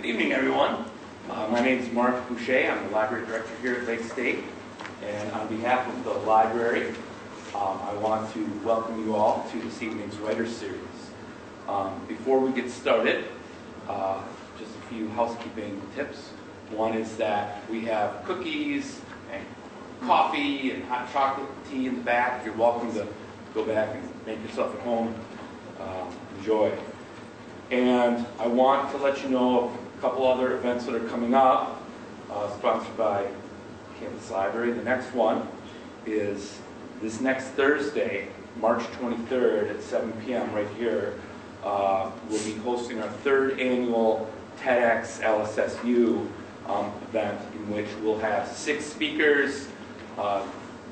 Good evening, everyone. Uh, my name is Mark Boucher. I'm the library director here at Lake State. And on behalf of the library, um, I want to welcome you all to this evening's Writer Series. Um, before we get started, uh, just a few housekeeping tips. One is that we have cookies and coffee and hot chocolate tea in the back. You're welcome to go back and make yourself at home. Uh, enjoy. And I want to let you know couple other events that are coming up, uh, sponsored by Campus Library. The next one is this next Thursday, March 23rd at 7 p.m. right here. Uh, we'll be hosting our third annual TEDx LSSU um, event in which we'll have six speakers uh,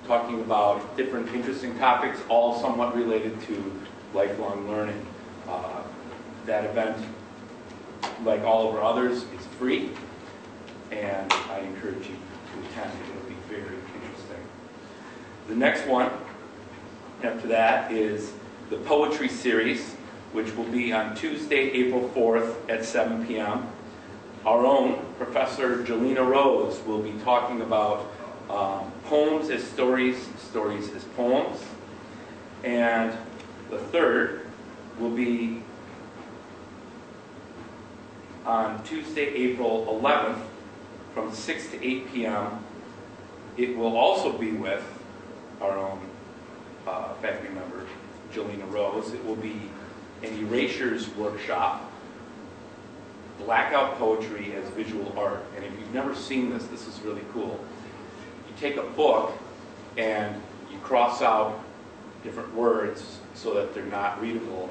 talking about different interesting topics, all somewhat related to lifelong learning. Uh, that event, like all of our others, is free, and I encourage you to attend. It'll be very interesting. The next one after that is the poetry series, which will be on Tuesday, April 4th at 7 p.m. Our own Professor Jelena Rose will be talking about um, poems as stories, stories as poems. And the third will be on Tuesday, April 11th from 6 to 8 p.m. It will also be with our own uh, faculty member, Jelena Rose. It will be an erasures workshop, blackout poetry as visual art. And if you've never seen this, this is really cool. You take a book and you cross out different words so that they're not readable,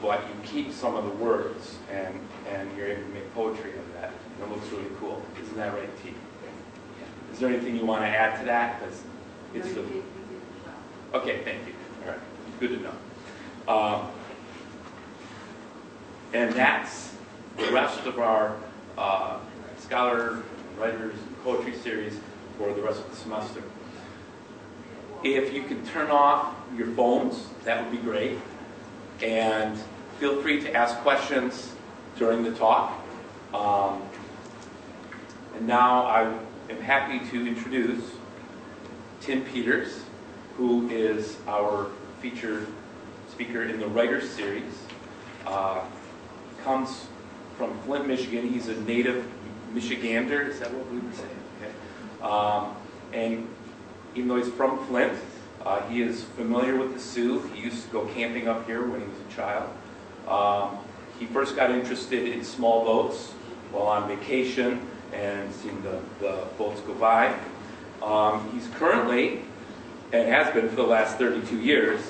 but you keep some of the words and, and you're able to make poetry of that. And it looks really cool. Isn't that right, T? Is there anything you want to add to that? Because it's the... Okay, thank you. All right, good to know. Um, and that's the rest of our uh, scholar, writers, poetry series for the rest of the semester. If you could turn off your phones, that would be great. And feel free to ask questions during the talk. Um, and now I am happy to introduce Tim Peters, who is our featured speaker in the Writers Series. Uh, comes from Flint, Michigan. He's a native Michigander. Is that what we would say? Okay. Um, and even though he's from Flint, uh, he is familiar with the Soo. He used to go camping up here when he was a child. Um, he first got interested in small boats while on vacation and seeing the, the boats go by. Um, he's currently, and has been for the last 32 years,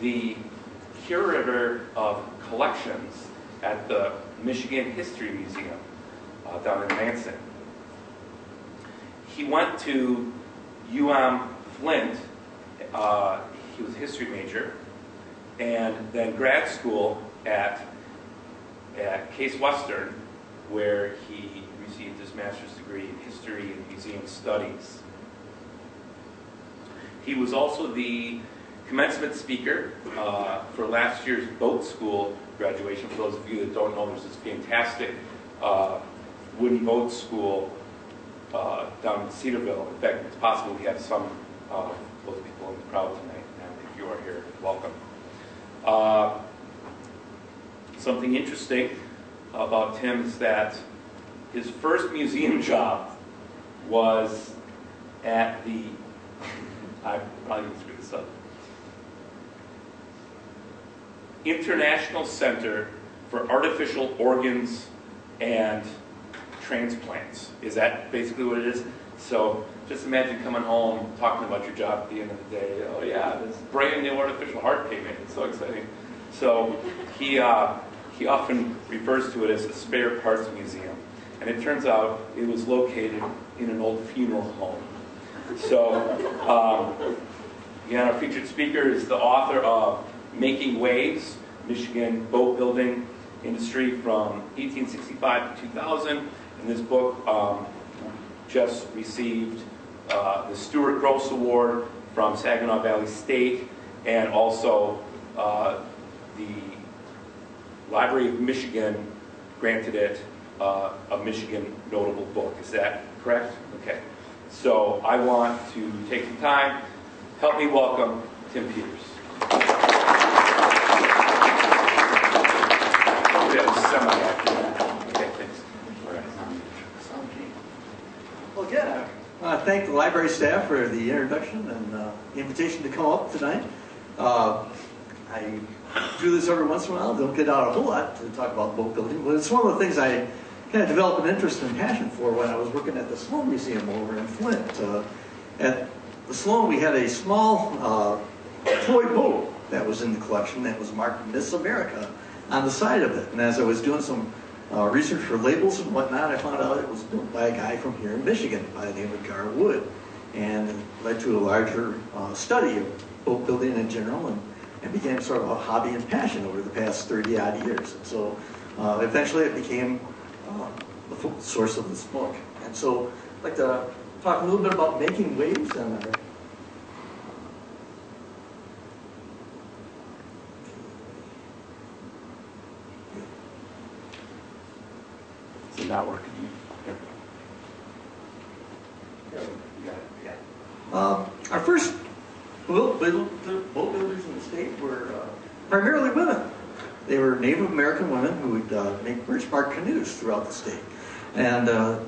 the curator of collections at the Michigan History Museum uh, down in Lansing. He went to UM Flint. Uh, he was a history major, and then grad school at at Case Western, where he received his master's degree in history and museum studies. He was also the commencement speaker uh, for last year's boat school graduation. For those of you that don't know, there's this fantastic uh, wooden boat school uh, down in Cedarville. In fact, it's possible we have some in the crowd tonight. And if you are here, welcome. Uh, something interesting about Tim is that his first museum job was at the, I probably this up, International Center for Artificial Organs and Transplants. Is that basically what it is? So just imagine coming home, talking about your job at the end of the day. Oh yeah, this brand new artificial heart came in. It's so exciting. So he, uh, he often refers to it as a spare parts museum. And it turns out it was located in an old funeral home. So, um, again, our featured speaker is the author of Making Waves, Michigan Boat Building Industry from 1865 to 2000. And this book um, just received uh, the Stuart Gross Award from Saginaw Valley State and also uh, the Library of Michigan granted it uh, a Michigan notable book. Is that correct? Okay. So I want to take some time, help me welcome Tim Peters. Okay, thanks. Well, again, I want to thank the library staff for the introduction and uh, invitation to come up tonight. Uh, I do this every once in a while. Don't get out a whole lot to talk about boat building, but it's one of the things I kind of developed an interest and passion for when I was working at the Sloan Museum over in Flint. Uh, at the Sloan, we had a small uh, toy boat that was in the collection that was marked Miss America on the side of it. And as I was doing some uh, research for labels and whatnot, I found out it was built by a guy from here in Michigan by the name of Gar Wood. And led to a larger uh, study of boat building in general and, and became sort of a hobby and passion over the past 30 odd years. And so uh, eventually it became uh, the source of this book. And so I'd like to talk a little bit about making waves and our Is it not working? Um, our first boat, build, boat builders in the state were uh, primarily women. They were Native American women who would uh, make birch bark canoes throughout the state. And uh,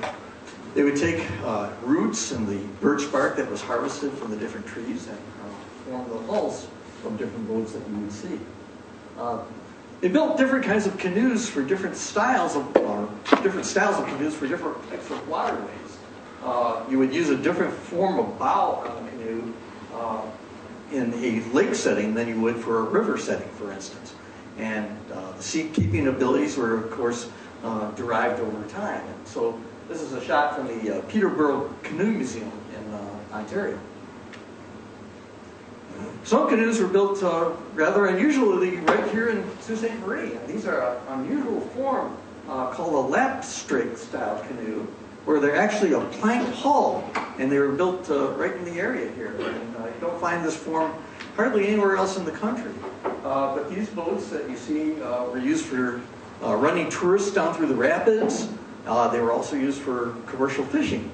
they would take uh, roots and the birch bark that was harvested from the different trees and uh, form the hulls from different boats that you would see. Uh, they built different kinds of canoes for different styles of, or different styles of canoes for different types of waterways. Uh, you would use a different form of bow on the canoe uh, in a lake setting than you would for a river setting, for instance. And uh, the sea keeping abilities were, of course, uh, derived over time. And so this is a shot from the uh, Peterborough Canoe Museum in uh, Ontario. Some canoes were built uh, rather unusually right here in Sault Ste. Marie. These are an unusual form uh, called a lap strake style canoe, where they're actually a plank hull, and they were built right in the area here. And you don't find this form hardly anywhere else in the country. Uh, but these boats that you see uh, were used for running tourists down through the rapids. they were also used for commercial fishing.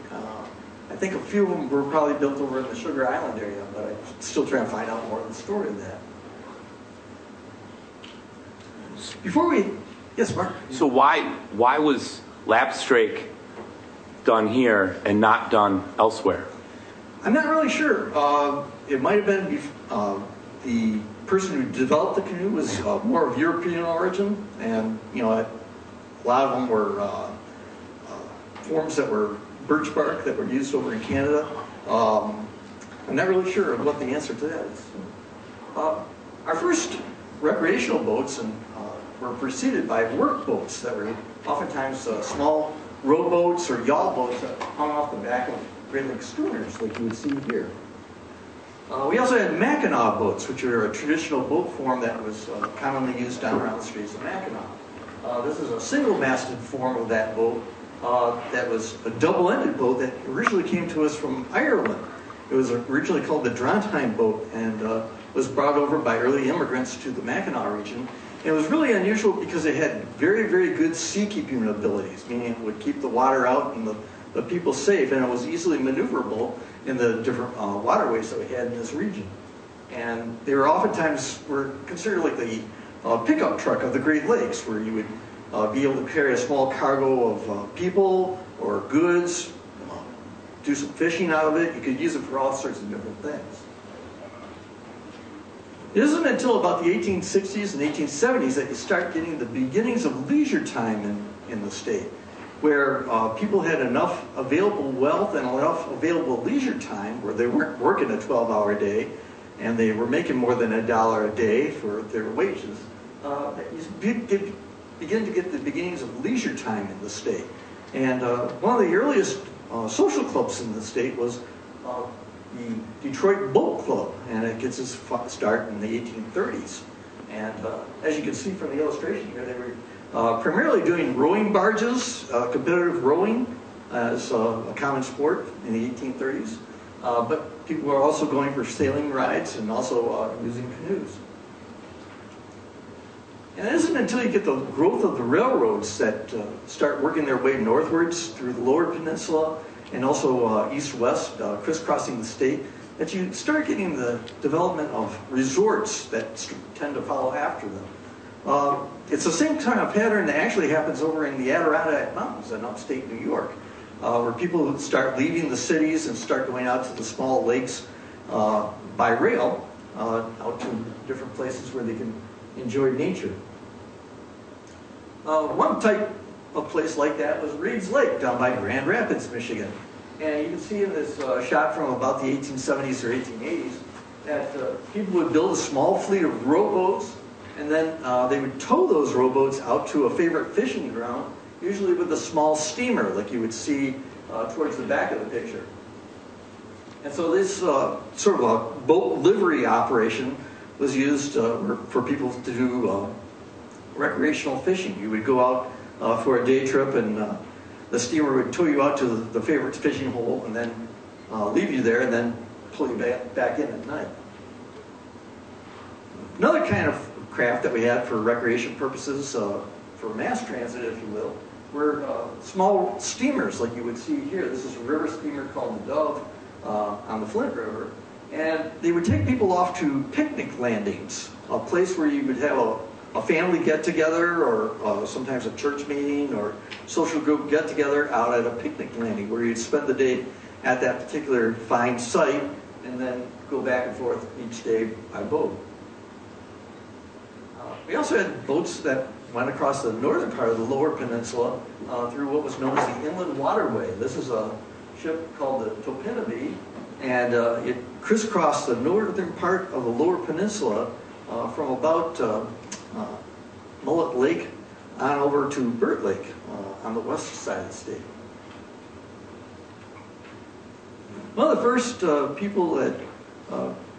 I think a few of them were probably built over in the Sugar Island area, but I'm still trying to find out more of the story of that. Before we, yes, Mark. So why why was Lapstrake done here and not done elsewhere? I'm not really sure. Uh, it might have been uh, the person who developed the canoe was uh, more of European origin, and you know, a lot of them were uh, uh, forms that were birch bark that were used over in Canada. Um, I'm not really sure what the answer to that is. Uh, our first recreational boats and, uh, were preceded by work boats that were oftentimes small rowboats or yawl boats that hung off the back of Great Lake schooners like you would see here. Uh, we also had Mackinaw boats, which are a traditional boat form that was uh, commonly used down around the Straits of Mackinac. Uh, this is a single-masted form of that boat uh, that was a double-ended boat that originally came to us from Ireland. It was originally called the Drontheim boat and uh, was brought over by early immigrants to the Mackinac region. And it was really unusual because it had very, very good sea-keeping abilities, meaning it would keep the water out and the, the people safe, and it was easily maneuverable in the different uh, waterways that we had in this region. And they were oftentimes were considered like the uh, pickup truck of the Great Lakes, where you would uh, be able to carry a small cargo of uh, people or goods, do some fishing out of it. You could use it for all sorts of different things. It isn't until about the 1860s and 1870s that you start getting the beginnings of leisure time in, in the state, where uh, people had enough available wealth and enough available leisure time where they weren't working a 12 hour day and they were making more than a dollar a day for their wages. Uh, you begin to get the beginnings of leisure time in the state. And uh, one of the earliest uh, social clubs in the state was uh, the Detroit Boat Club, and it gets its start in the 1830s. And uh, as you can see from the illustration here, they were uh, primarily doing rowing barges, uh, competitive rowing as a common sport in the 1830s. but people were also going for sailing rides and also using canoes. And it isn't until you get the growth of the railroads that uh, start working their way northwards through the lower peninsula and also uh, east-west, uh, crisscrossing the state, that you start getting the development of resorts that tend to follow after them. Uh, it's the same kind of pattern that actually happens over in the Adirondack Mountains in upstate New York, uh, where people start leaving the cities and start going out to the small lakes uh, by rail, uh, out to different places where they can enjoy nature. Uh, one type of place like that was Reed's Lake down by Grand Rapids, Michigan. And you can see in this uh, shot from about the 1870s or 1880s that people would build a small fleet of rowboats and then uh, they would tow those rowboats out to a favorite fishing ground, usually with a small steamer like you would see uh, towards the back of the picture. And so this uh, sort of a boat livery operation was used uh, for people to do uh, recreational fishing. You would go out uh, for a day trip and the steamer would tow you out to the, the favorite fishing hole and then leave you there and then pull you back, back in at night. Another kind of craft that we had for recreation purposes, uh, for mass transit, if you will, were uh, small steamers like you would see here. This is a river steamer called the Dove uh, on the Flint River. And they would take people off to picnic landings, a place where you would have a, a family get together or uh, sometimes a church meeting or social group get together out at a picnic landing where you'd spend the day at that particular fine site and then go back and forth each day by boat. We also had boats that went across the northern part of the lower peninsula uh, through what was known as the Inland Waterway. This is a ship called the Topinabee, and uh, it crisscrossed the northern part of the lower peninsula uh, from about uh, uh, Mullet Lake on over to Burt Lake uh, on the west side of the state. One of the first people that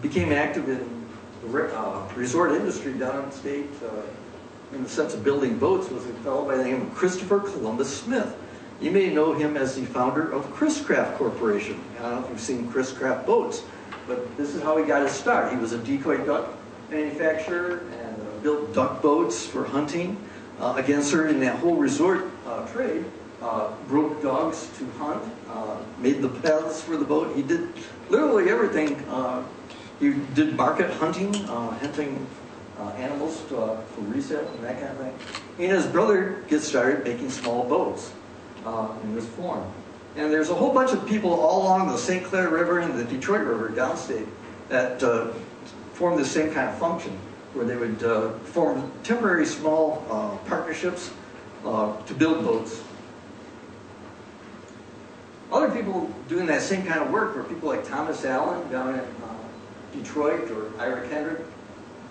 became active in uh, resort industry down in state uh, in the sense of building boats was a fellow by the name of Christopher Columbus Smith. You may know him as the founder of Chris Craft Corporation. I don't know if you've seen Chris Craft boats, but this is how he got his start. He was a decoy duck manufacturer and uh, built duck boats for hunting. Uh, again, serving that whole resort uh, trade, uh, broke dogs to hunt, uh, made the paths for the boat. He did literally everything. He did market hunting, uh, hunting uh, animals to, uh, for resale and that kind of thing. And his brother gets started making small boats uh, in this form. And there's a whole bunch of people all along the St. Clair River and the Detroit River downstate that uh, form the same kind of function, where they would uh, form temporary small partnerships to build boats. Other people doing that same kind of work were people like Thomas Allen down uh, Detroit or Ira Kendrick,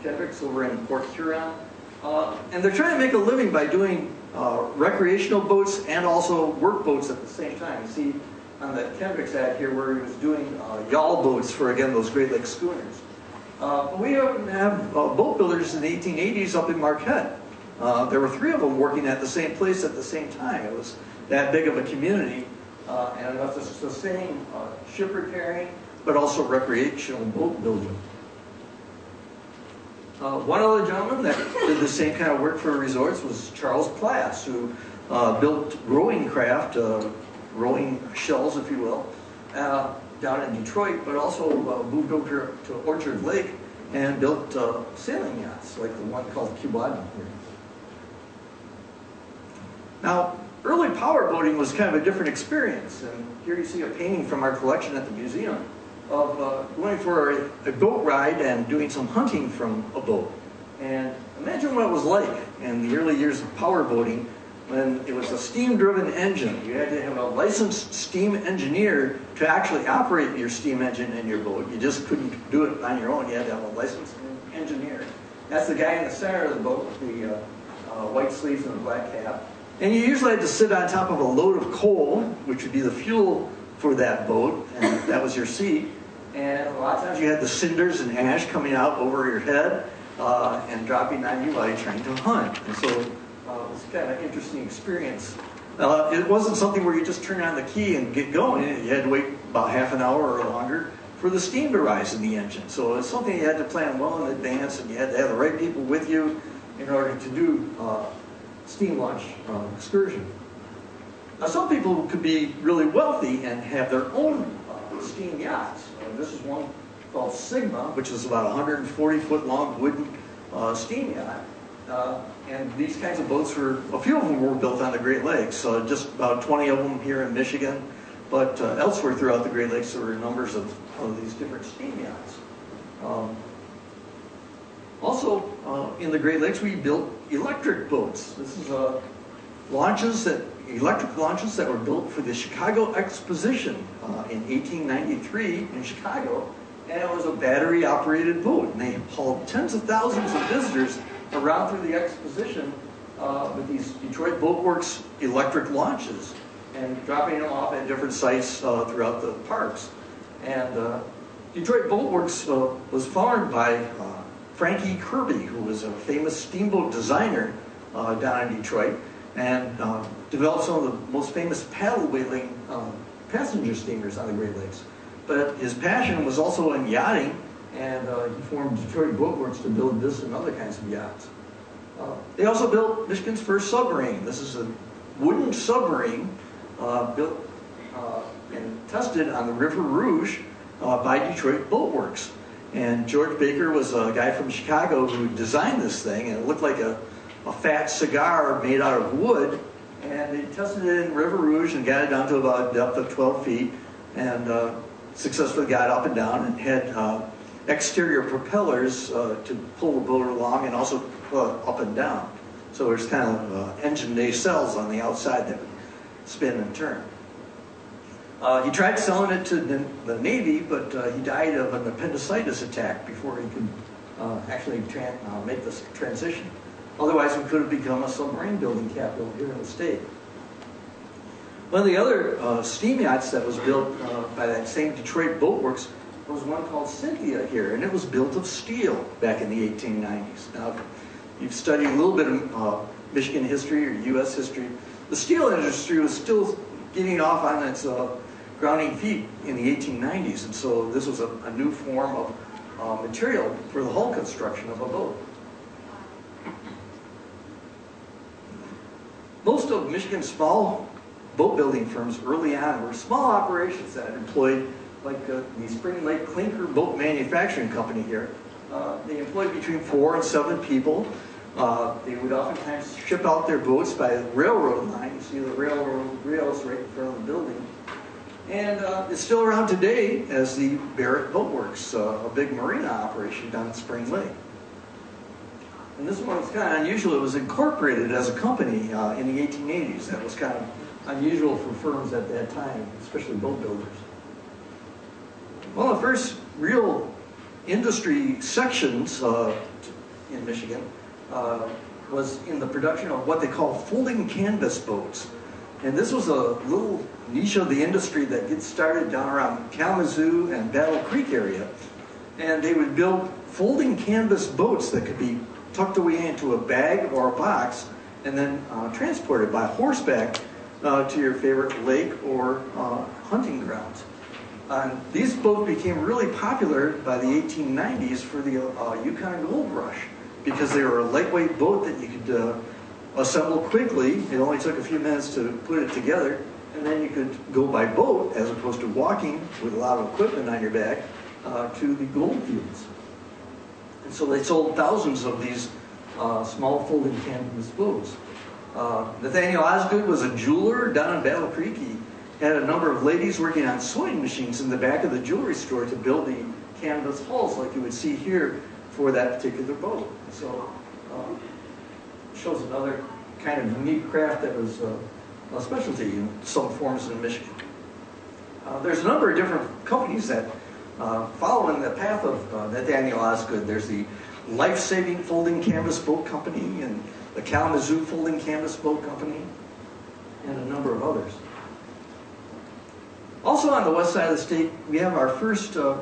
Kendricks over in Port Huron. Uh, and they're trying to make a living by doing uh, recreational boats and also work boats at the same time. You see on the Kendricks ad here where he was doing uh, yawl boats for, again, those Great Lakes schooners. Uh, we have uh, boat builders in the 1880s up in Marquette. Uh, there were three of them working at the same place at the same time. It was that big of a community and enough to sustain ship repairing, but also recreational boat building. Uh, one other gentleman that did the same kind of work for resorts was Charles Plass, who uh, built rowing craft, uh, rowing shells, if you will, uh, down in Detroit, but also uh, moved over to Orchard Lake and built uh, sailing yachts, like the one called Kewaunee here. Now, early power boating was kind of a different experience, and here you see a painting from our collection at the museum of uh, going for a, a, boat ride and doing some hunting from a boat. And imagine what it was like in the early years of power boating when it was a steam-driven engine. You had to have a licensed steam engineer to actually operate your steam engine in your boat. You just couldn't do it on your own. You had to have a licensed engineer. That's the guy in the center of the boat with the uh, uh, white sleeves and the black cap. And you usually had to sit on top of a load of coal, which would be the fuel for that boat, and that was your seat. And a lot of times you had the cinders and ash coming out over your head uh, and dropping on you while you're trying to hunt. And so uh, it was kind of an interesting experience. Uh, it wasn't something where you just turn on the key and get going. You had to wait about half an hour or longer for the steam to rise in the engine. So it's something you had to plan well in advance, and you had to have the right people with you. in order to do uh, steam launch uh, excursion. Now, some people could be really wealthy and have their own uh, steam yachts. Uh, this is one called Sigma, which is about 140 foot long wooden uh, steam yacht. Uh, and these kinds of boats were, a few of them were built on the Great Lakes, uh, just about 20 of them here in Michigan. But uh, elsewhere throughout the Great Lakes, there were numbers of, of these different steam yachts. Um, also, uh, in the Great Lakes, we built electric boats. This is uh, launches that electric launches that were built for the Chicago Exposition uh, in 1893 in Chicago, and it was a battery-operated boat. And they hauled tens of thousands of visitors around through the exposition uh, with these Detroit Boat Works electric launches and dropping them off at different sites uh, throughout the parks. And uh, Detroit Boat Works uh, was founded by uh, Frankie Kirby, who was a famous steamboat designer down in Detroit, and uh, developed some of the most famous paddle wheeling um, passenger steamers on the Great Lakes. But his passion was also in yachting, and uh, he formed Detroit Boatworks to build this and other kinds of yachts. Uh, they also built Michigan's first submarine. This is a wooden submarine uh, built uh, and tested on the River Rouge uh, by Detroit Boatworks. And George Baker was a guy from Chicago who designed this thing, and it looked like a, a fat cigar made out of wood. And they tested it in River Rouge and got it down to about a depth of 12 feet, and uh, successfully got up and down and had uh, exterior propellers uh, to pull the boat along and also uh, up and down. So there's kind of uh, engine nacelles on the outside that spin and turn. Uh, he tried selling it to the, the Navy, but he died of an appendicitis attack before he could actually make this transition. Otherwise, we could have become a submarine building capital here in the state. One of the other uh, steam yachts that was built uh, by that same Detroit Boat Works was one called Cynthia here, and it was built of steel back in the 1890s. Now, if you've studied a little bit of uh, Michigan history or U.S. history, the steel industry was still getting off on its uh, grounding feet in the 1890s, and so this was a, a new form of uh, material for the hull construction of a boat. Most of Michigan's small boat building firms early on were small operations that employed, like uh, the Spring Lake Clinker Boat Manufacturing Company here. Uh, they employed between four and seven people. Uh, they would oftentimes ship out their boats by railroad line. You see the railroad rails right in front of the building. And uh, it's still around today as the Barrett Boat Works, uh, a big marina operation down at Spring Lake. And this one was kind of unusual. It was incorporated as a company uh, in the 1880s. That was kind of unusual for firms at that time, especially boat builders. Of the first real industry sections uh, in Michigan uh, was in the production of what they call folding canvas boats. And this was a little niche of the industry that gets started down around Kalamazoo and Battle Creek area. And they would build folding canvas boats that could be tucked away into a bag or a box and then uh, transported by horseback uh, to your favorite lake or uh, hunting grounds. These boats became really popular by the 1890s for the uh, Yukon Gold Rush because they were a lightweight boat that you could uh, assemble quickly. It only took a few minutes to put it together, and then you could go by boat as opposed to walking with a lot of equipment on your back uh, to the gold fields. And so they sold thousands of these uh, small folding canvas boats. Uh, Nathaniel Osgood was a jeweler down in Battle Creek. He had a number of ladies working on sewing machines in the back of the jewelry store to build the canvas hulls like you would see here for that particular boat. So uh, shows another kind of unique craft that was uh, a specialty in some forms in Michigan. Uh, there's a number of different companies that uh, follow the path of uh, Nathaniel Osgood. There's the Life-Saving Folding Canvas Boat Company and the Kalamazoo Folding Canvas Boat Company and a number of others. Also on the west side of the state, we have our first uh,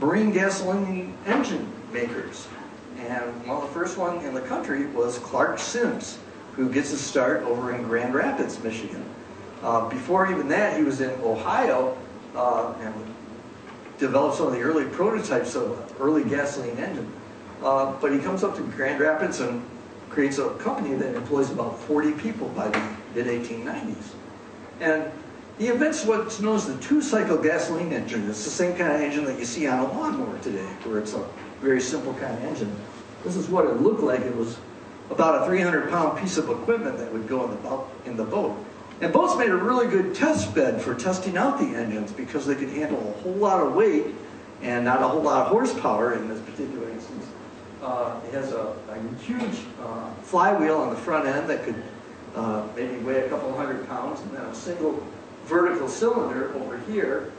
marine gasoline engine makers. And well, the first one in the country was Clark Sintz, who gets his start over in Grand Rapids, Michigan. Uh, before even that, he was in Ohio uh, and developed some of the early prototypes of early gasoline engine. Uh, but he comes up to Grand Rapids and creates a company that employs about 40 people by the mid-1890s. And he invents what's known as the two-cycle gasoline engine. It's the same kind of engine that you see on a lawnmower today, where it's a very simple kind of engine. This is what it looked like. It was about a 300-pound piece of equipment that would go in the, boat, in the boat. And boats made a really good test bed for testing out the engines because they could handle a whole lot of weight and not a whole lot of horsepower in this particular instance. Uh, it has a, a huge uh, flywheel on the front end that could uh, maybe weigh a couple hundred pounds, and then a single vertical cylinder over here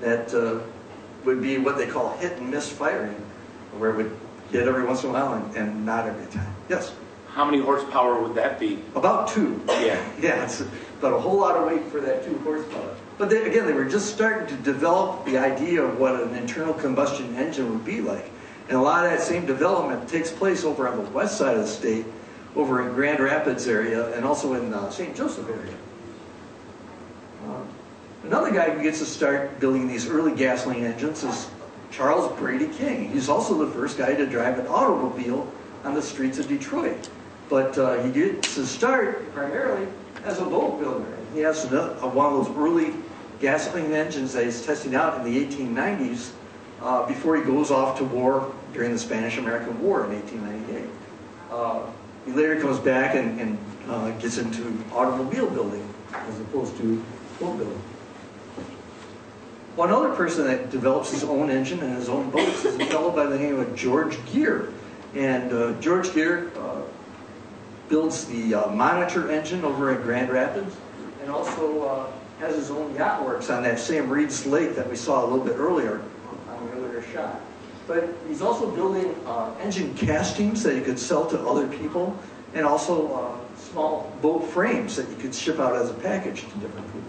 that uh, would be what they call hit and miss firing, where it would hit every once in a while and, and not every time. Yes? How many horsepower would that be? About two. Yeah. Yeah, it's about a whole lot of weight for that two horsepower. But they, again, they were just starting to develop the idea of what an internal combustion engine would be like. And a lot of that same development takes place over on the west side of the state, over in Grand Rapids area, and also in uh, St. Joseph area. Uh, another guy who gets to start building these early gasoline engines is Charles Brady King. He's also the first guy to drive an automobile on the streets of Detroit. But uh, he gets to start primarily as a boat builder. He has one of those early gasoline engines that he's testing out in the 1890s uh, before he goes off to war during the Spanish-American War in 1898. Uh, he later comes back and, and uh, gets into automobile building as opposed to boat building. One other person that develops his own engine and his own boats is a fellow by the name of George Gear. And uh, George Gear uh, builds the uh, Monitor engine over at Grand Rapids and also uh, has his own yacht works on that same Reed's Lake that we saw a little bit earlier on the earlier shot. But he's also building uh, engine castings that he could sell to other people and also uh, small boat frames that you could ship out as a package to different people.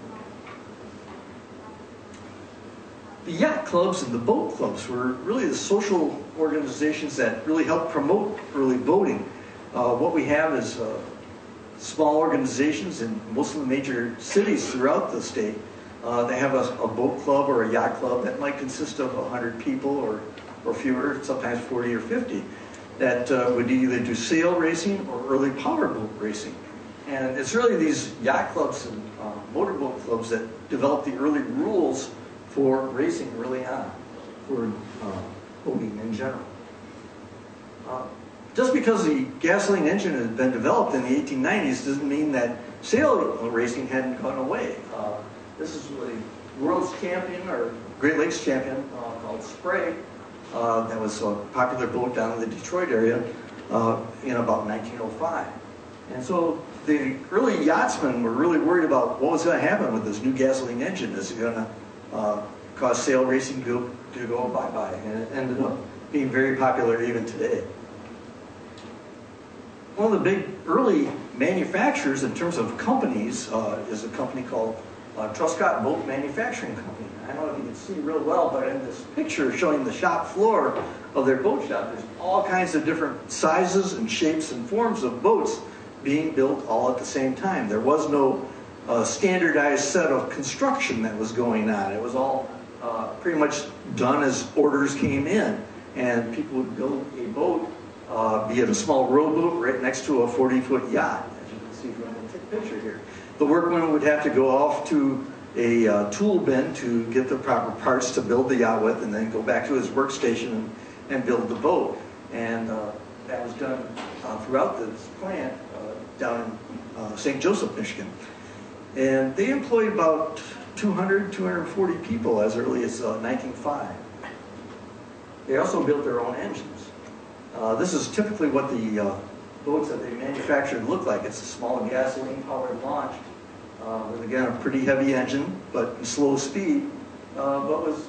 The yacht clubs and the boat clubs were really the social organizations that really helped promote early boating. Uh, what we have is uh, small organizations in most of the major cities throughout the state. Uh, they have a, a, boat club or a yacht club that might consist of 100 people or, or fewer, sometimes 40 or 50, that uh, would either do sail racing or early powerboat racing. And it's really these yacht clubs and uh, motorboat clubs that developed the early rules for racing early on, for uh, boating in general. Just because the gasoline engine had been developed in the 1890s doesn't mean that sail racing hadn't gone away. Uh, this is a world's champion or Great Lakes champion uh, called Spray uh, that was a popular boat down in the Detroit area uh, in about 1905. And so the early yachtsmen were really worried about what was going to happen with this new gasoline engine. Is it going to uh, caused sail racing to, to go bye-bye, and it ended up being very popular even today. One of the big early manufacturers in terms of companies uh, is a company called uh, Truscott Boat Manufacturing Company. I don't know if you can see real well, but in this picture showing the shop floor of their boat shop, there's all kinds of different sizes and shapes and forms of boats being built all at the same time. There was no uh, standardized set of construction that was going on. It was all uh, pretty much done as orders came in. And people would build a boat, uh, be it a small rowboat right next to a 40-foot yacht, as you can see from the picture here. The workman would have to go off to a uh, tool bin to get the proper parts to build the yacht with and then go back to his workstation and, and build the boat. And uh, that was done uh, throughout this plant uh, down in St. Joseph, Michigan. And they employed about 200, 240 people as early as uh, 1905. They also built their own engines. Uh, this is typically what the uh, boats that they manufactured look like. It's a small gasoline-powered launch uh, with, again, a pretty heavy engine, but slow speed, uh, but was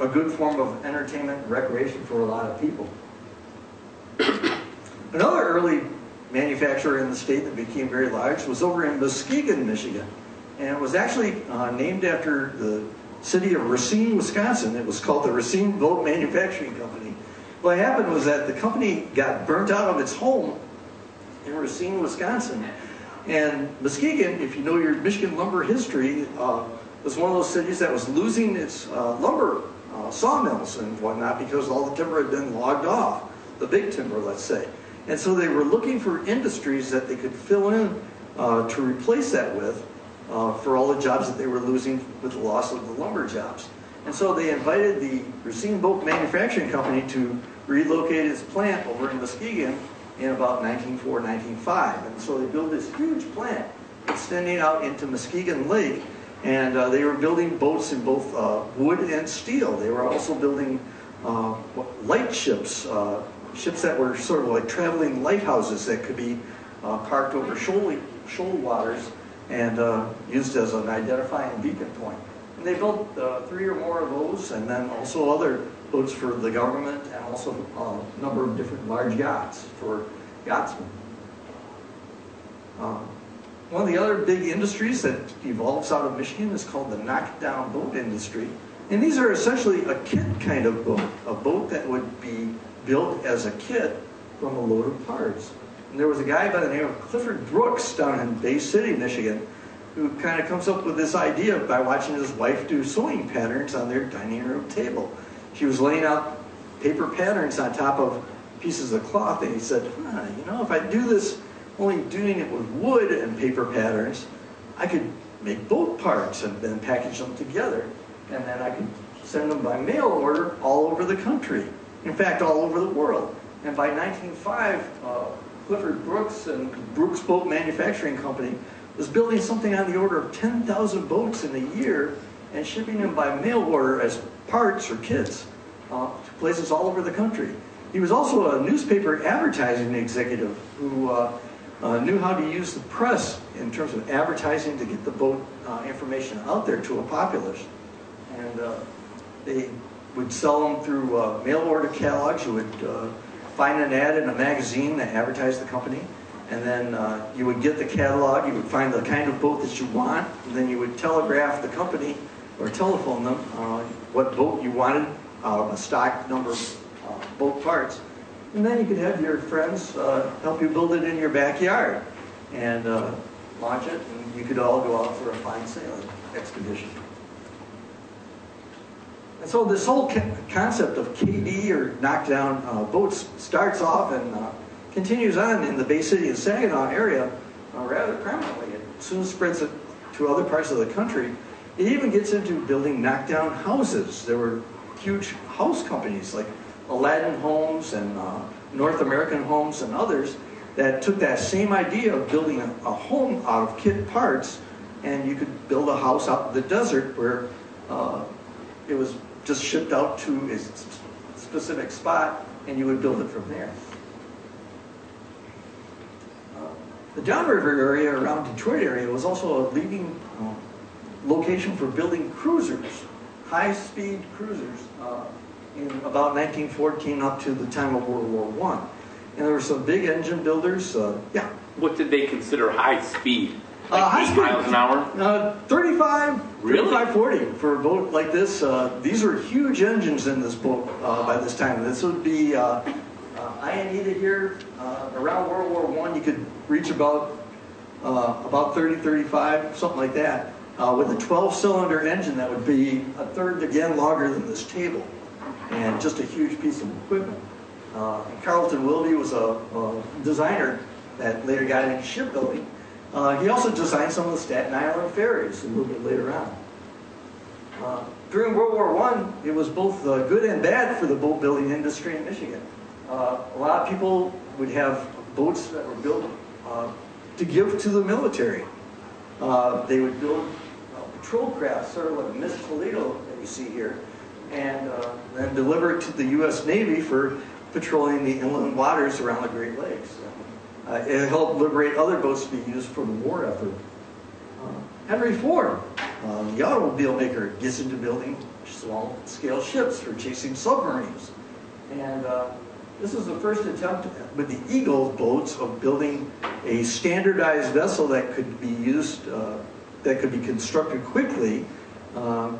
a good form of entertainment and recreation for a lot of people. Another early manufacturer in the state that became very large was over in Muskegon, Michigan and it was actually uh, named after the city of Racine, Wisconsin. It was called the Racine Boat Manufacturing Company. What happened was that the company got burnt out of its home in Racine, Wisconsin. And Muskegon, if you know your Michigan lumber history, uh, was one of those cities that was losing its uh, lumber uh, sawmills and whatnot because all the timber had been logged off, the big timber, let's say. And so they were looking for industries that they could fill in uh, to replace that with uh, for all the jobs that they were losing with the loss of the lumber jobs. And so they invited the Racine Boat Manufacturing Company to relocate its plant over in Muskegon in about 1904, 1905. And so they built this huge plant extending out into Muskegon Lake. And uh, they were building boats in both uh, wood and steel. They were also building uh, light ships, uh, ships that were sort of like traveling lighthouses that could be uh, parked over shoal, shoal waters and uh, used as an identifying beacon point. And they built three or more of those, and then also other boats for the government, and also a number of different large yachts for yachtsmen. Um, one of the other big industries that evolves out of Michigan is called the knockdown boat industry. And these are essentially a kit kind of boat, a boat that would be built as a kit from a load of parts. And there was a guy by the name of Clifford Brooks down in Bay City, Michigan, who kind of comes up with this idea by watching his wife do sewing patterns on their dining room table. She was laying out paper patterns on top of pieces of cloth, and he said, huh, you know, if I do this only doing it with wood and paper patterns, I could make boat parts and then package them together. And then I could send them by mail order all over the country. In fact, all over the world. And by 1905, uh, Clifford Brooks and Brooks Boat Manufacturing Company was building something on the order of 10,000 boats in a year and shipping them by mail order as parts or kits uh, to places all over the country. He was also a newspaper advertising executive who uh, uh, knew how to use the press in terms of advertising to get the boat uh, information out there to a populace. And uh, they would sell them through uh, mail order catalogs. You would find an ad in a magazine that advertised the company and then uh, you would get the catalog, you would find the kind of boat that you want, and then you would telegraph the company or telephone them uh, what boat you wanted of a stock number of uh, boat parts. And then you could have your friends uh, help you build it in your backyard and uh, launch it, and you could all go out for a fine sailing expedition. And so this whole concept of KD or knockdown uh, boats starts off in continues on in the Bay City and Saginaw area uh, rather prominently. It soon spreads it to other parts of the country. It even gets into building knockdown houses. There were huge house companies like Aladdin Homes and uh, North American Homes and others that took that same idea of building a, a, home out of kit parts and you could build a house out in the desert where uh, it was just shipped out to a specific spot and you would build it from there. The downriver area around Detroit area was also a leading uh, location for building cruisers, high-speed cruisers, uh, in about 1914 up to the time of World War One. And there were some big engine builders. Uh, yeah. What did they consider high speed? Like uh, high speed, miles an hour? Uh, 35, really? 35, 40 for a boat like this. Uh, these are huge engines in this boat uh, by this time. This would be uh, uh, needed here uh, around World War One, you could reach about uh, about 30, 35, something like that, uh, with a 12-cylinder engine that would be a third again longer than this table, and just a huge piece of equipment. Uh, Carleton Willoughby was a, a, designer that later got into shipbuilding. Uh, he also designed some of the Staten Island ferries a little bit later on. Uh, during World War I, it was both uh, good and bad for the boat building industry in Michigan. Uh, a lot of people would have boats that were built uh, to give to the military. Uh, they would build uh, craft, sort of like Miss Toledo that you see here, and uh, then deliver it to the U.S. Navy for patrolling the inland waters around the Great Lakes. Uh, it helped liberate other boats to be used for the war effort. Henry Ford, the automobile maker, gets into building small-scale ships for chasing submarines. And this was the first attempt with the Eagle boats of building a standardized vessel that could be used, uh, that could be constructed quickly uh,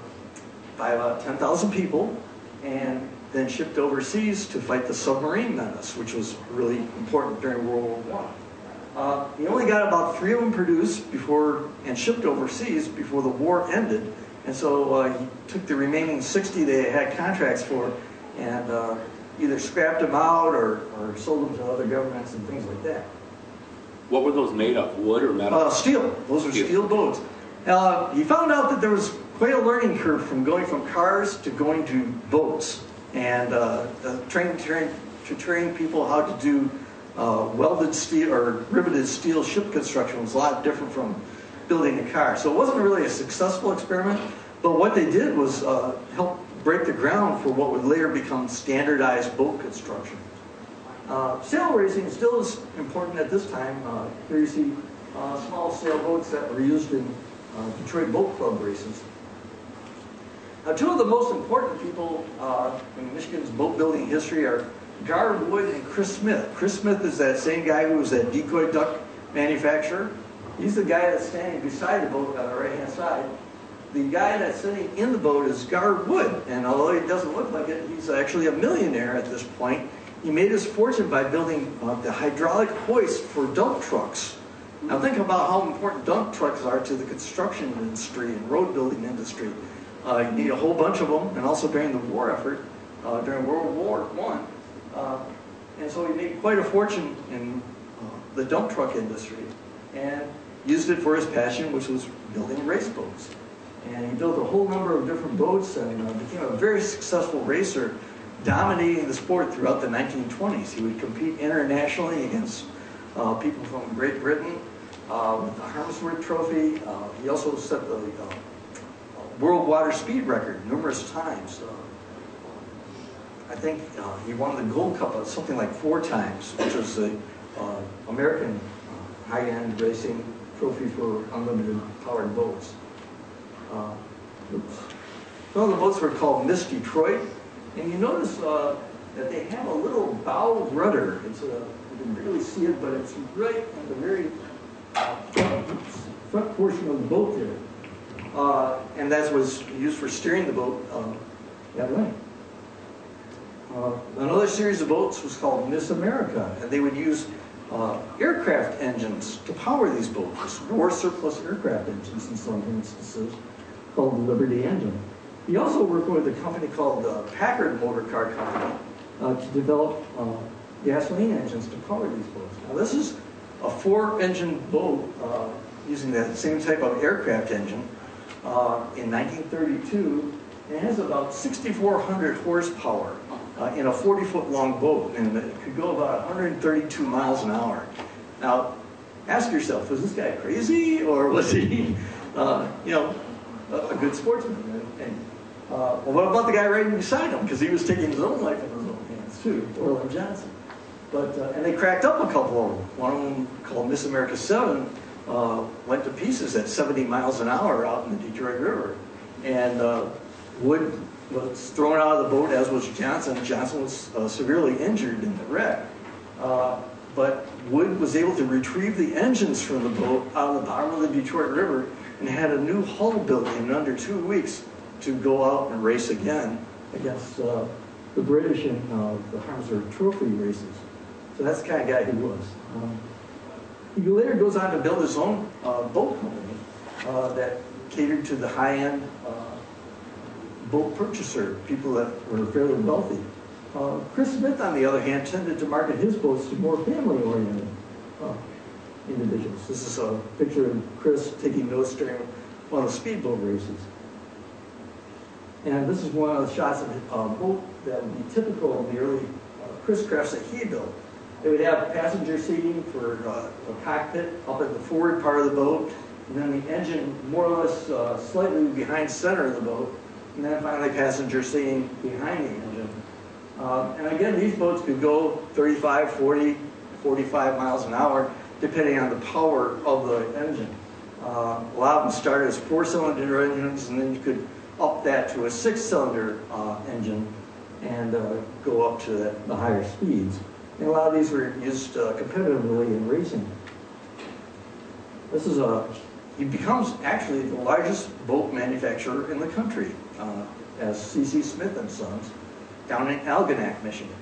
by about 10,000 people and then shipped overseas to fight the submarine menace, which was really important during World War I. Uh, he only got about three of them produced before and shipped overseas before the war ended, and so uh, he took the remaining 60 they had contracts for and uh, either scrapped them out or, or sold them to other governments and things like that. What were those made of, wood or metal? Uh, steel. Those are Steel. steel boats. Uh, he found out that there was quite a learning curve from going from cars to going to boats, and uh, uh, train, train, to train people how to do uh, welded steel or riveted steel ship construction was a lot different from building a car. So it wasn't really a successful experiment. But what they did was uh, help break the ground for what would later become standardized boat construction. Uh, sail racing still is important at this time. Uh, here you see uh, small sailboats that were used in uh, Detroit Boat Club races. Now, two of the most important people uh, in Michigan's boat building history are Gar Wood and Chris Smith. Chris Smith is that same guy who was that decoy duck manufacturer. He's the guy that's standing beside the boat on the right-hand side. The guy that's sitting in the boat is Gar Wood, and although he doesn't look like it, he's actually a millionaire at this point. He made his fortune by building uh, the hydraulic hoist for dump trucks. Now think about how important dump trucks are to the construction industry and road building industry. Uh, you need a whole bunch of them, and also during the war effort, uh, during World War One. Uh, and so he made quite a fortune in uh, the dump truck industry, and used it for his passion, which was building race boats. And he built a whole number of different boats and uh, became a very successful racer, dominating the sport throughout the 1920s. He would compete internationally against uh, people from Great Britain with the Harmsworth Trophy. Uh, he also set the uh, world water speed record numerous times. Uh, I think uh, he won the Gold Cup uh, something like four times, which was the American high-end racing trophy for unlimited powered boats. Some of the boats were called Miss Detroit, and you notice that they have a little bow rudder. It's a, you can barely see it, but it's right at the very front, portion of the boat there. Uh, and that was used for steering the boat uh, that way. Uh, another series of boats was called Miss America, and they would use uh, aircraft engines to power these boats, war surplus aircraft engines in some instances, called the Liberty engine. He also worked with a company called the Packard Motor Car Company uh, to develop uh, gasoline engines to power these boats. Now this is a four-engine boat uh, using that same type of aircraft engine uh, in 1932. and It has about 6,400 horsepower uh, in a 40-foot long boat, and it could go about 132 miles an hour. Now, ask yourself, was this guy crazy, or was he, uh, you know, a, a good sportsman? And, and uh, well, what about the guy riding beside him? Because he was taking his own life in his own hands too, Orlin Johnson. But uh, and they cracked up a couple of them. One of them, called Miss America Seven, uh, went to pieces at 70 miles an hour out in the Detroit River, and uh, Wood was thrown out of the boat, as was Johnson. Johnson was uh, severely injured in the wreck. Uh, but Wood was able to retrieve the engines from the boat out of the bottom of the Detroit River and had a new hull built in under two weeks to go out and race again against uh, the British in the Harmsworth Trophy races. So that's the kind of guy he was. Um, he later goes on to build his own uh, boat company uh, that catered to the high-end uh, boat purchaser, people that were fairly wealthy. Uh, Chris Smith, on the other hand, tended to market his boats to more family-oriented uh, individuals. This is a picture of Chris taking notes during one of the speedboat races. And this is one of the shots of a boat that would be typical of the early uh, Chris crafts that he built. They would have passenger seating for uh, a cockpit up at the forward part of the boat, and then the engine more or less uh, slightly behind center of the boat, and then finally passenger seating behind the engine. Um, and again, these boats could go 35, 40, 45 miles an hour, depending on the power of the engine. Uh, a lot of them started as four-cylinder engines, and then you could up that to a six-cylinder uh, engine and uh, go up to the, the higher speeds. And a lot of these were used uh, competitively in racing. This is a, he becomes actually the largest boat manufacturer in the country uh, as C.C. Smith and Sons down in Algonac, Michigan.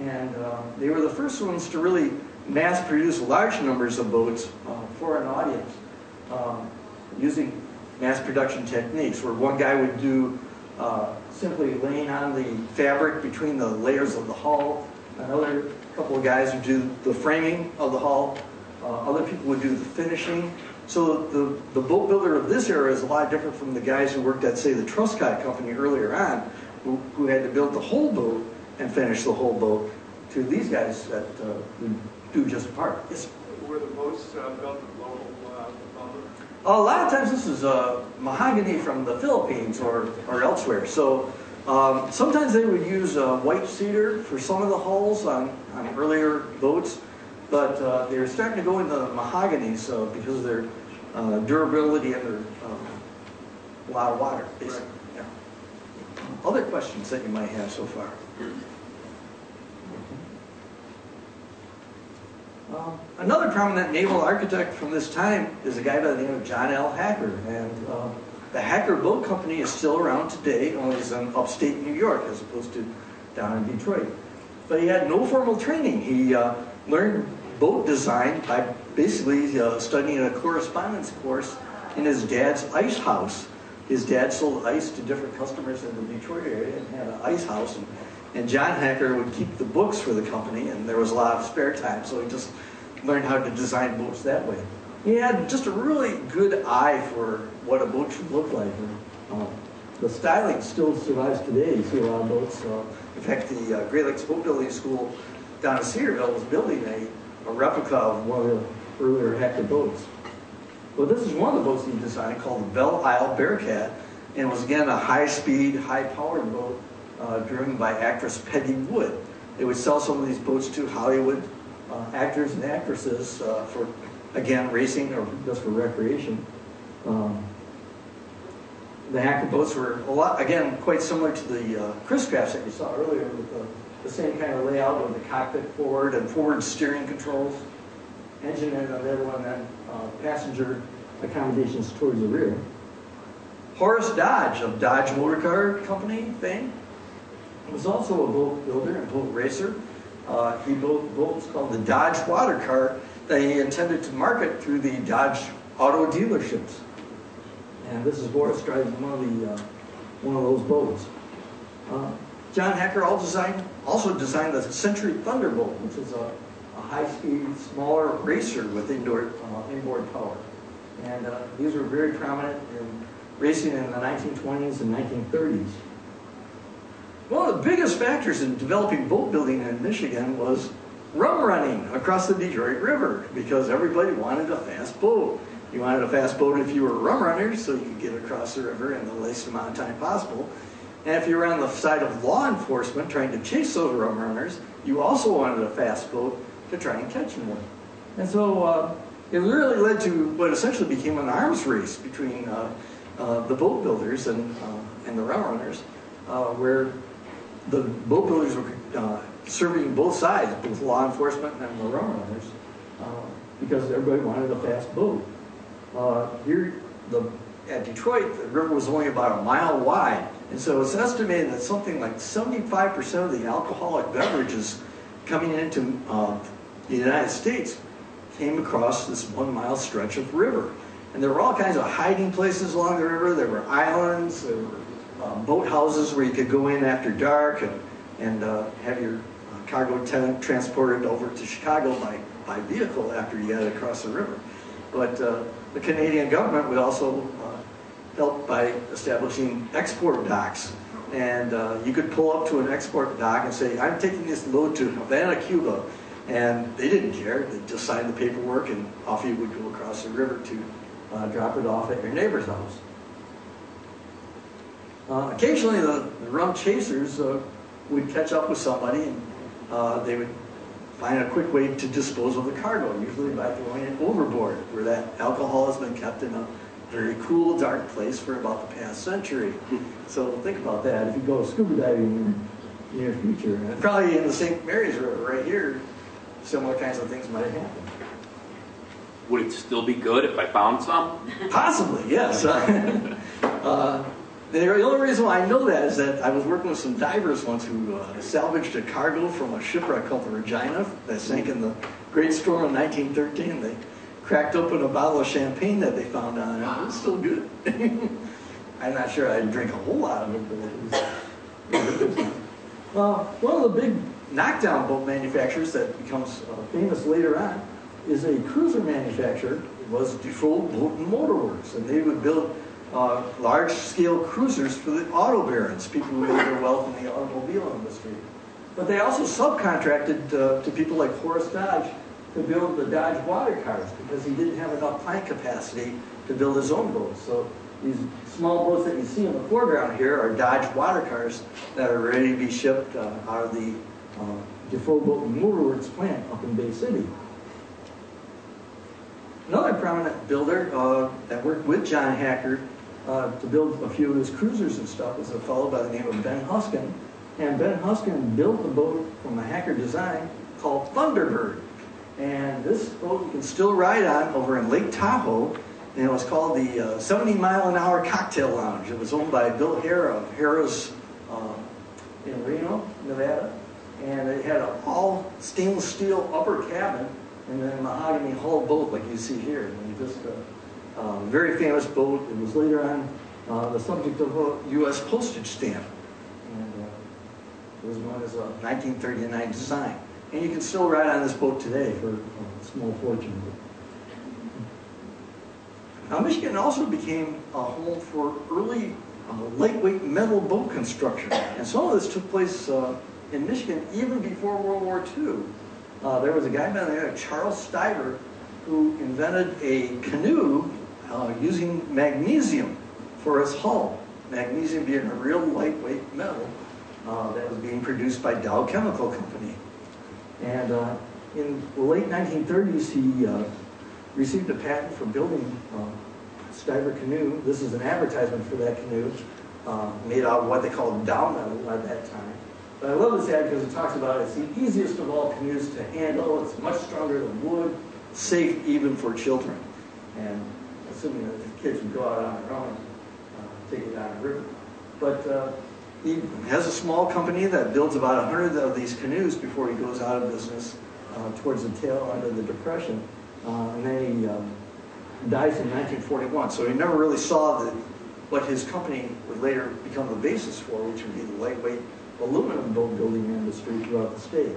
And uh, they were the first ones to really mass produce large numbers of boats uh, for an audience um, using mass production techniques where one guy would do uh, simply laying on the fabric between the layers of the hull. Another couple of guys would do the framing of the hull. Uh, other people would do the finishing. So the, the boat builder of this era is a lot different from the guys who worked at, say, the Truscott Company earlier on, who, who had to build the whole boat and finish the whole boat, to these guys that uh, who do just part. Yes, Were the boats uh, built at local uh, a lot of times this is uh, mahogany from the Philippines or, or elsewhere. So um, sometimes they would use uh, white cedar for some of the hulls on, on earlier boats, but uh, they're starting to go into mahogany uh, because of their uh, durability under um, a lot of water. basically. Yeah. Other questions that you might have so far? Um, Another prominent naval architect from this time is a guy by the name of John L. Hacker. And uh, the Hacker Boat Company is still around today, only it's in upstate New York as opposed to down in Detroit. But he had no formal training. He uh, learned boat design by basically uh, studying a correspondence course in his dad's ice house. His dad sold ice to different customers in the Detroit area and had an ice house. And, and John Hacker would keep the books for the company, and there was a lot of spare time, so he just learned how to design boats that way. He had just a really good eye for what a boat should look like. And, uh, the styling still survives today. You see a lot of boats. Uh, in fact, the uh, Great Lakes Boat Building School down in Cedarville was building a, a replica of one of the earlier Hacker boats. Well, this is one of the boats he designed called the Belle Isle Bearcat, and it was again a high-speed, high-powered boat uh, driven by actress Peggy Wood. They would sell some of these boats to Hollywood uh, actors and actresses uh, for, again, racing or just for recreation. Um, the Hacker boats were a lot, again, quite similar to the uh, Chris crafts that you saw earlier with the, the same kind of layout with the cockpit forward and forward steering controls, engine in on everyone, and then uh, passenger accommodations towards the rear. Horace Dodge of Dodge Motor Car Company fame was also a boat builder and boat racer. Uh, he built boats called the Dodge Water Car that he intended to market through the Dodge auto dealerships. And this is Horace driving one of the uh, one of those boats. Uh, John Hacker also designed, also designed the Century Thunderbolt, which is a, a high-speed, smaller racer with indoor uh, inboard power. And uh, these were very prominent in racing in the 1920s and 1930s. One of the biggest factors in developing boat building in Michigan was rum running across the Detroit River because everybody wanted a fast boat. You wanted a fast boat if you were a rum runner so you could get across the river in the least amount of time possible. And if you were on the side of law enforcement trying to chase those rum runners, you also wanted a fast boat to try and catch them. And so uh, it really led to what essentially became an arms race between uh, uh, the boat builders and, uh, and the rum runners, uh, where the boat builders were uh, serving both sides, both law enforcement and the rum runners, because everybody wanted a fast boat. Uh, here, the, at Detroit, the river was only about a mile wide, and so it's estimated that something like 75% of the alcoholic beverages coming into uh, the United States came across this one mile stretch of river. And there were all kinds of hiding places along the river. There were islands, there were um, boat houses where you could go in after dark and, and uh, have your uh, cargo tenant transported over to Chicago by, by vehicle after you got across the river. But uh, the Canadian government would also uh, help by establishing export docks. And uh, you could pull up to an export dock and say, I'm taking this load to Havana, Cuba. And they didn't care. They just signed the paperwork and off you would go across the river to uh, drop it off at your neighbor's house. Uh, occasionally, the, the rum chasers uh, would catch up with somebody and uh, they would find a quick way to dispose of the cargo, usually by throwing it overboard, where that alcohol has been kept in a very cool, dark place for about the past century. So think about that. If you go scuba diving in the near future, and probably in the St. Mary's River right here, similar kinds of things might happen. Would it still be good if I found some? Possibly, yes. uh, the only reason why I know that is that I was working with some divers once who uh, salvaged a cargo from a shipwreck called the Regina that sank in the Great Storm of 1913. They cracked open a bottle of champagne that they found on it. It was still good. I'm not sure I'd drink a whole lot of it, but it was. Uh, one of the big knockdown boat manufacturers that becomes uh, famous later on is a cruiser manufacturer. It was Defoe Boat and Motor Works, and they would build uh, large-scale cruisers for the auto barons, people who made their wealth in the automobile industry. But they also subcontracted uh, to people like Horace Dodge to build the Dodge water cars because he didn't have enough plant capacity to build his own boats. So these small boats that you see in the foreground here are Dodge water cars that are ready to be shipped uh, out of the uh, Defoe Boat and Motor Works plant up in Bay City. Another prominent builder uh, that worked with John Hacker uh, to build a few of his cruisers and stuff was a fellow by the name of Ben Huskin. And Ben Huskin built a boat from a Hacker design called Thunderbird. And this boat you can still ride on over in Lake Tahoe. And it was called the uh, 70 Mile an Hour Cocktail Lounge. It was owned by Bill Harrah of Harrah's uh, in Reno, Nevada. And it had an all stainless steel upper cabin and then a mahogany hull boat like you see here. And just uh, very famous boat. It was later on uh, the subject of a U.S. postage stamp. And uh, it was known as a 1939 design. And you can still ride on this boat today for a small fortune. Now, Michigan also became a home for early uh, lightweight metal boat construction. And some of this took place uh, in Michigan even before World War II. Uh, there was a guy by the name of Charles Stiver who invented a canoe uh, using magnesium for its hull. Magnesium being a real lightweight metal uh, that was being produced by Dow Chemical Company. And uh, in the late 1930s, he uh, received a patent for building uh, Stiver canoe. This is an advertisement for that canoe, uh, made out of what they called Dow metal at that time. But I love this ad because it talks about it's the easiest of all canoes to handle. It's much stronger than wood, safe even for children. And assuming that the kids would go out on their own, uh, take it down the river. But uh, he has a small company that builds about 100 of these canoes before he goes out of business uh, towards the tail end of the Depression. Uh, and then he um, dies in 1941. So he never really saw the, what his company would later become the basis for, which would be the lightweight aluminum boat building industry throughout the state.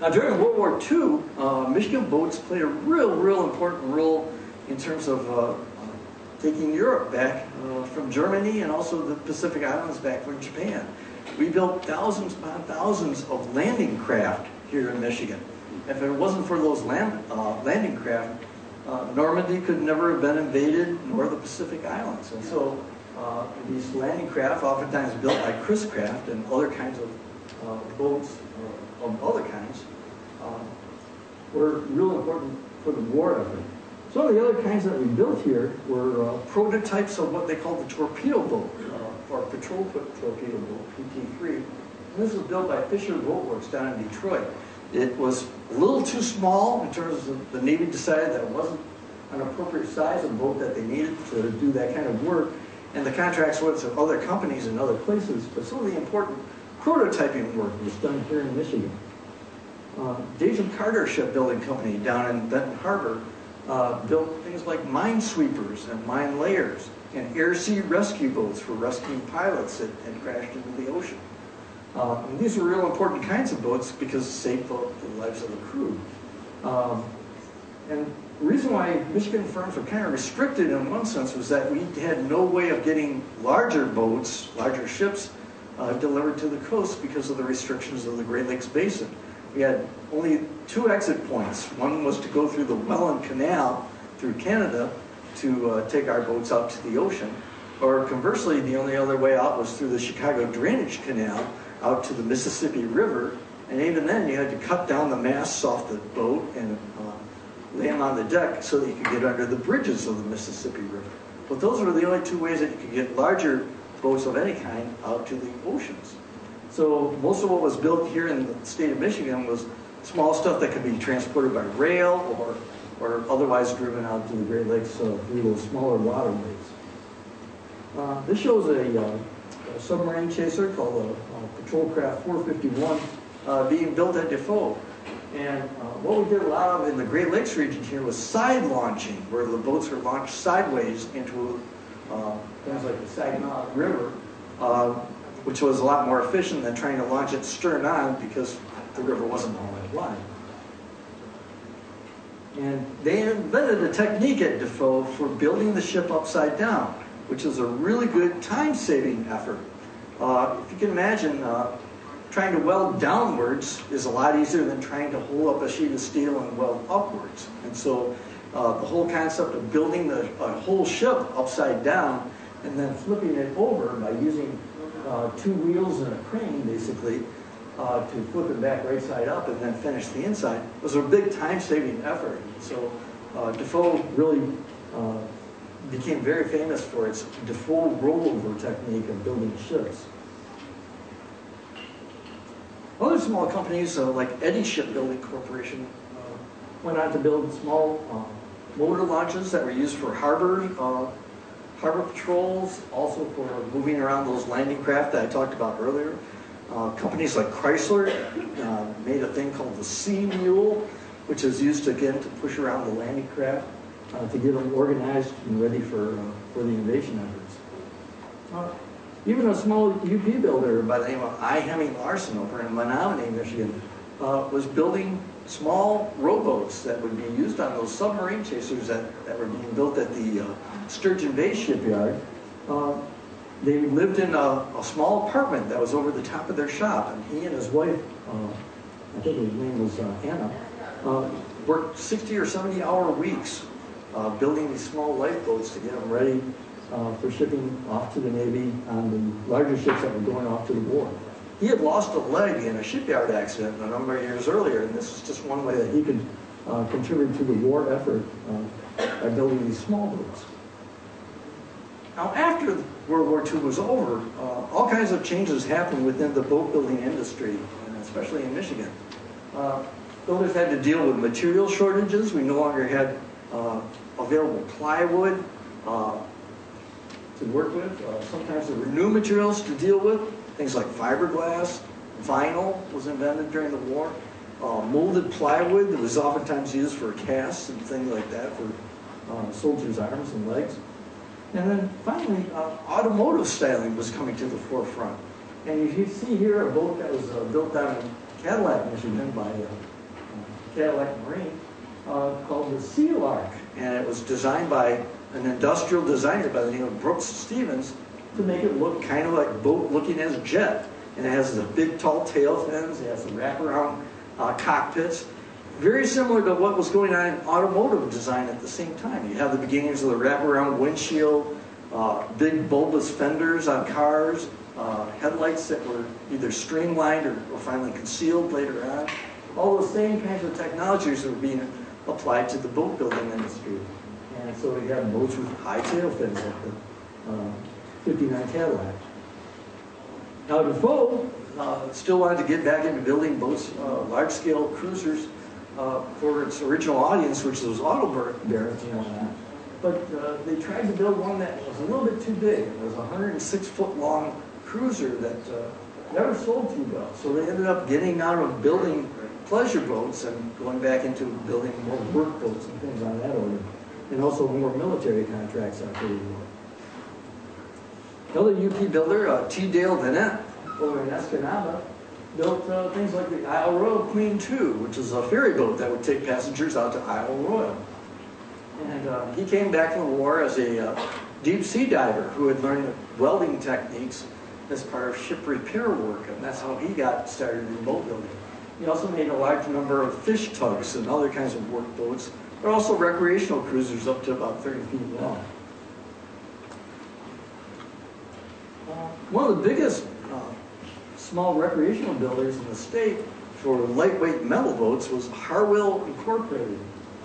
Now, during World War II, uh, Michigan boats played a real, real important role in terms of uh, taking Europe back uh, from Germany and also the Pacific Islands back from Japan. We built thousands upon thousands of landing craft here in Michigan. If it wasn't for those land, uh, landing craft, uh, Normandy could never have been invaded, nor the Pacific Islands. And so uh, these landing craft, oftentimes built by Chris Craft and other kinds of boats of other kinds, uh, were real important for the war effort. Some of the other kinds that we built here were uh, prototypes of what they called the torpedo boat, uh, or patrol torpedo boat, PT-3. And this was built by Fisher Boat Works down in Detroit. It was a little too small in terms of the Navy decided that it wasn't an appropriate size of boat that they needed to do that kind of work. And the contracts went to other companies in other places, but some of the important prototyping work was done here in Michigan. Uh, David Carter Shipbuilding Company down in Benton Harbor uh, built things like minesweepers and mine layers and air sea rescue boats for rescuing pilots that had crashed into the ocean. Uh, and these were real important kinds of boats because it saved the, the lives of the crew. Um, and the reason why Michigan firms were kind of restricted in one sense was that we had no way of getting larger boats, larger ships, uh, delivered to the coast because of the restrictions of the Great Lakes Basin. We had only two exit points. One was to go through the Welland Canal through Canada to uh, take our boats out to the ocean. Or conversely, the only other way out was through the Chicago Drainage Canal out to the Mississippi River. And even then, you had to cut down the masts off the boat and uh, lay them on the deck so that you could get under the bridges of the Mississippi River. But those were the only two ways that you could get larger boats of any kind out to the oceans. So most of what was built here in the state of Michigan was small stuff that could be transported by rail or, or otherwise driven out to the Great Lakes uh, through those smaller waterways. Uh, this shows a, uh, a, submarine chaser called a, Patrol Craft 451 uh, being built at Defoe. And uh, what we did a lot of in the Great Lakes region here was side launching, where the boats were launched sideways into uh, things like the Saginaw River, which was a lot more efficient than trying to launch it stern on because the river wasn't all that wide. And they invented a technique at Defoe for building the ship upside down, which is a really good time-saving effort. Uh, if you can imagine, uh, trying to weld downwards is a lot easier than trying to hold up a sheet of steel and weld upwards. And so uh, the whole concept of building the a whole ship upside down and then flipping it over by using uh, two wheels and a crane, basically, uh, to flip it back right side up and then finish the inside It was a big time-saving effort. So uh, Defoe really uh, became very famous for its Defoe rollover technique of building ships. Other small companies uh, like Eddy Shipbuilding Corporation uh, went on to build small motor launches that were used for harbor harbor patrols, also for moving around those landing craft that I talked about earlier. Uh, companies like Chrysler uh, made a thing called the Sea Mule, which is used again to push around the landing craft uh, to get them organized and ready for uh, for the invasion efforts. Uh, even a small UP builder by the name of I. Hemming Larson over in Menominee, Michigan, uh, was building small rowboats that would be used on those submarine chasers that, that were being built at the Sturgeon Bay shipyard. Uh, they lived in a, a, small apartment that was over the top of their shop, and he and his wife, uh, I think his name was uh, Anna, uh, worked 60 or 70 hour weeks uh, building these small lifeboats to get them ready uh, for shipping off to the Navy on the larger ships that were going off to the war. He had lost a leg in a shipyard accident a number of years earlier, and this is just one way that he could uh, contribute to the war effort by building these small boats. Now, after World War II was over, uh, all kinds of changes happened within the boat building industry, and especially in Michigan. Uh, builders had to deal with material shortages. We no longer had uh, available plywood uh, to work with. Uh, sometimes there were new materials to deal with, things like fiberglass, vinyl was invented during the war. Uh, molded plywood that was oftentimes used for casts and things like that for soldiers' arms and legs. And then finally, uh, automotive styling was coming to the forefront. And you see here a boat that was uh, built down in Cadillac, Michigan by uh, Cadillac Marine uh, called the Sealark. And it was designed by an industrial designer by the name of Brooks Stevens to make it look kind of like boat looking as a jet. And it has the big tall tail fins, it has the wraparound uh, cockpits, very similar to what was going on in automotive design at the same time. You have the beginnings of the wraparound windshield, uh, big bulbous fenders on cars, uh, headlights that were either streamlined or, or, finally concealed later on. All those same kinds of technologies were being applied to the boat building industry. And so we have boats with high tail fins like the uh, 59 Cadillac. Now Defoe uh, still wanted to get back into building boats, uh, large-scale cruisers, uh, for its original audience, which was auto barons and whatnot. But uh, they tried to build one that was a little bit too big. It was a 106 foot long cruiser that uh, never sold too well. So they ended up getting out of building pleasure boats and going back into building more work boats and things on that order. And also more military contracts after the war. Another UP builder, uh, T. Dale Vinette, over in Escanaba, built uh, things like the Isle Royale Queen II, which is a ferry boat that would take passengers out to Isle Royale. And uh, he came back from the war as a uh, deep sea diver who had learned welding techniques as part of ship repair work, and that's how he got started in boat building. He also made a large number of fish tugs and other kinds of work boats, but also recreational cruisers up to about 30 feet long. One of the biggest small recreational builders in the state for lightweight metal boats was Harwill Incorporated,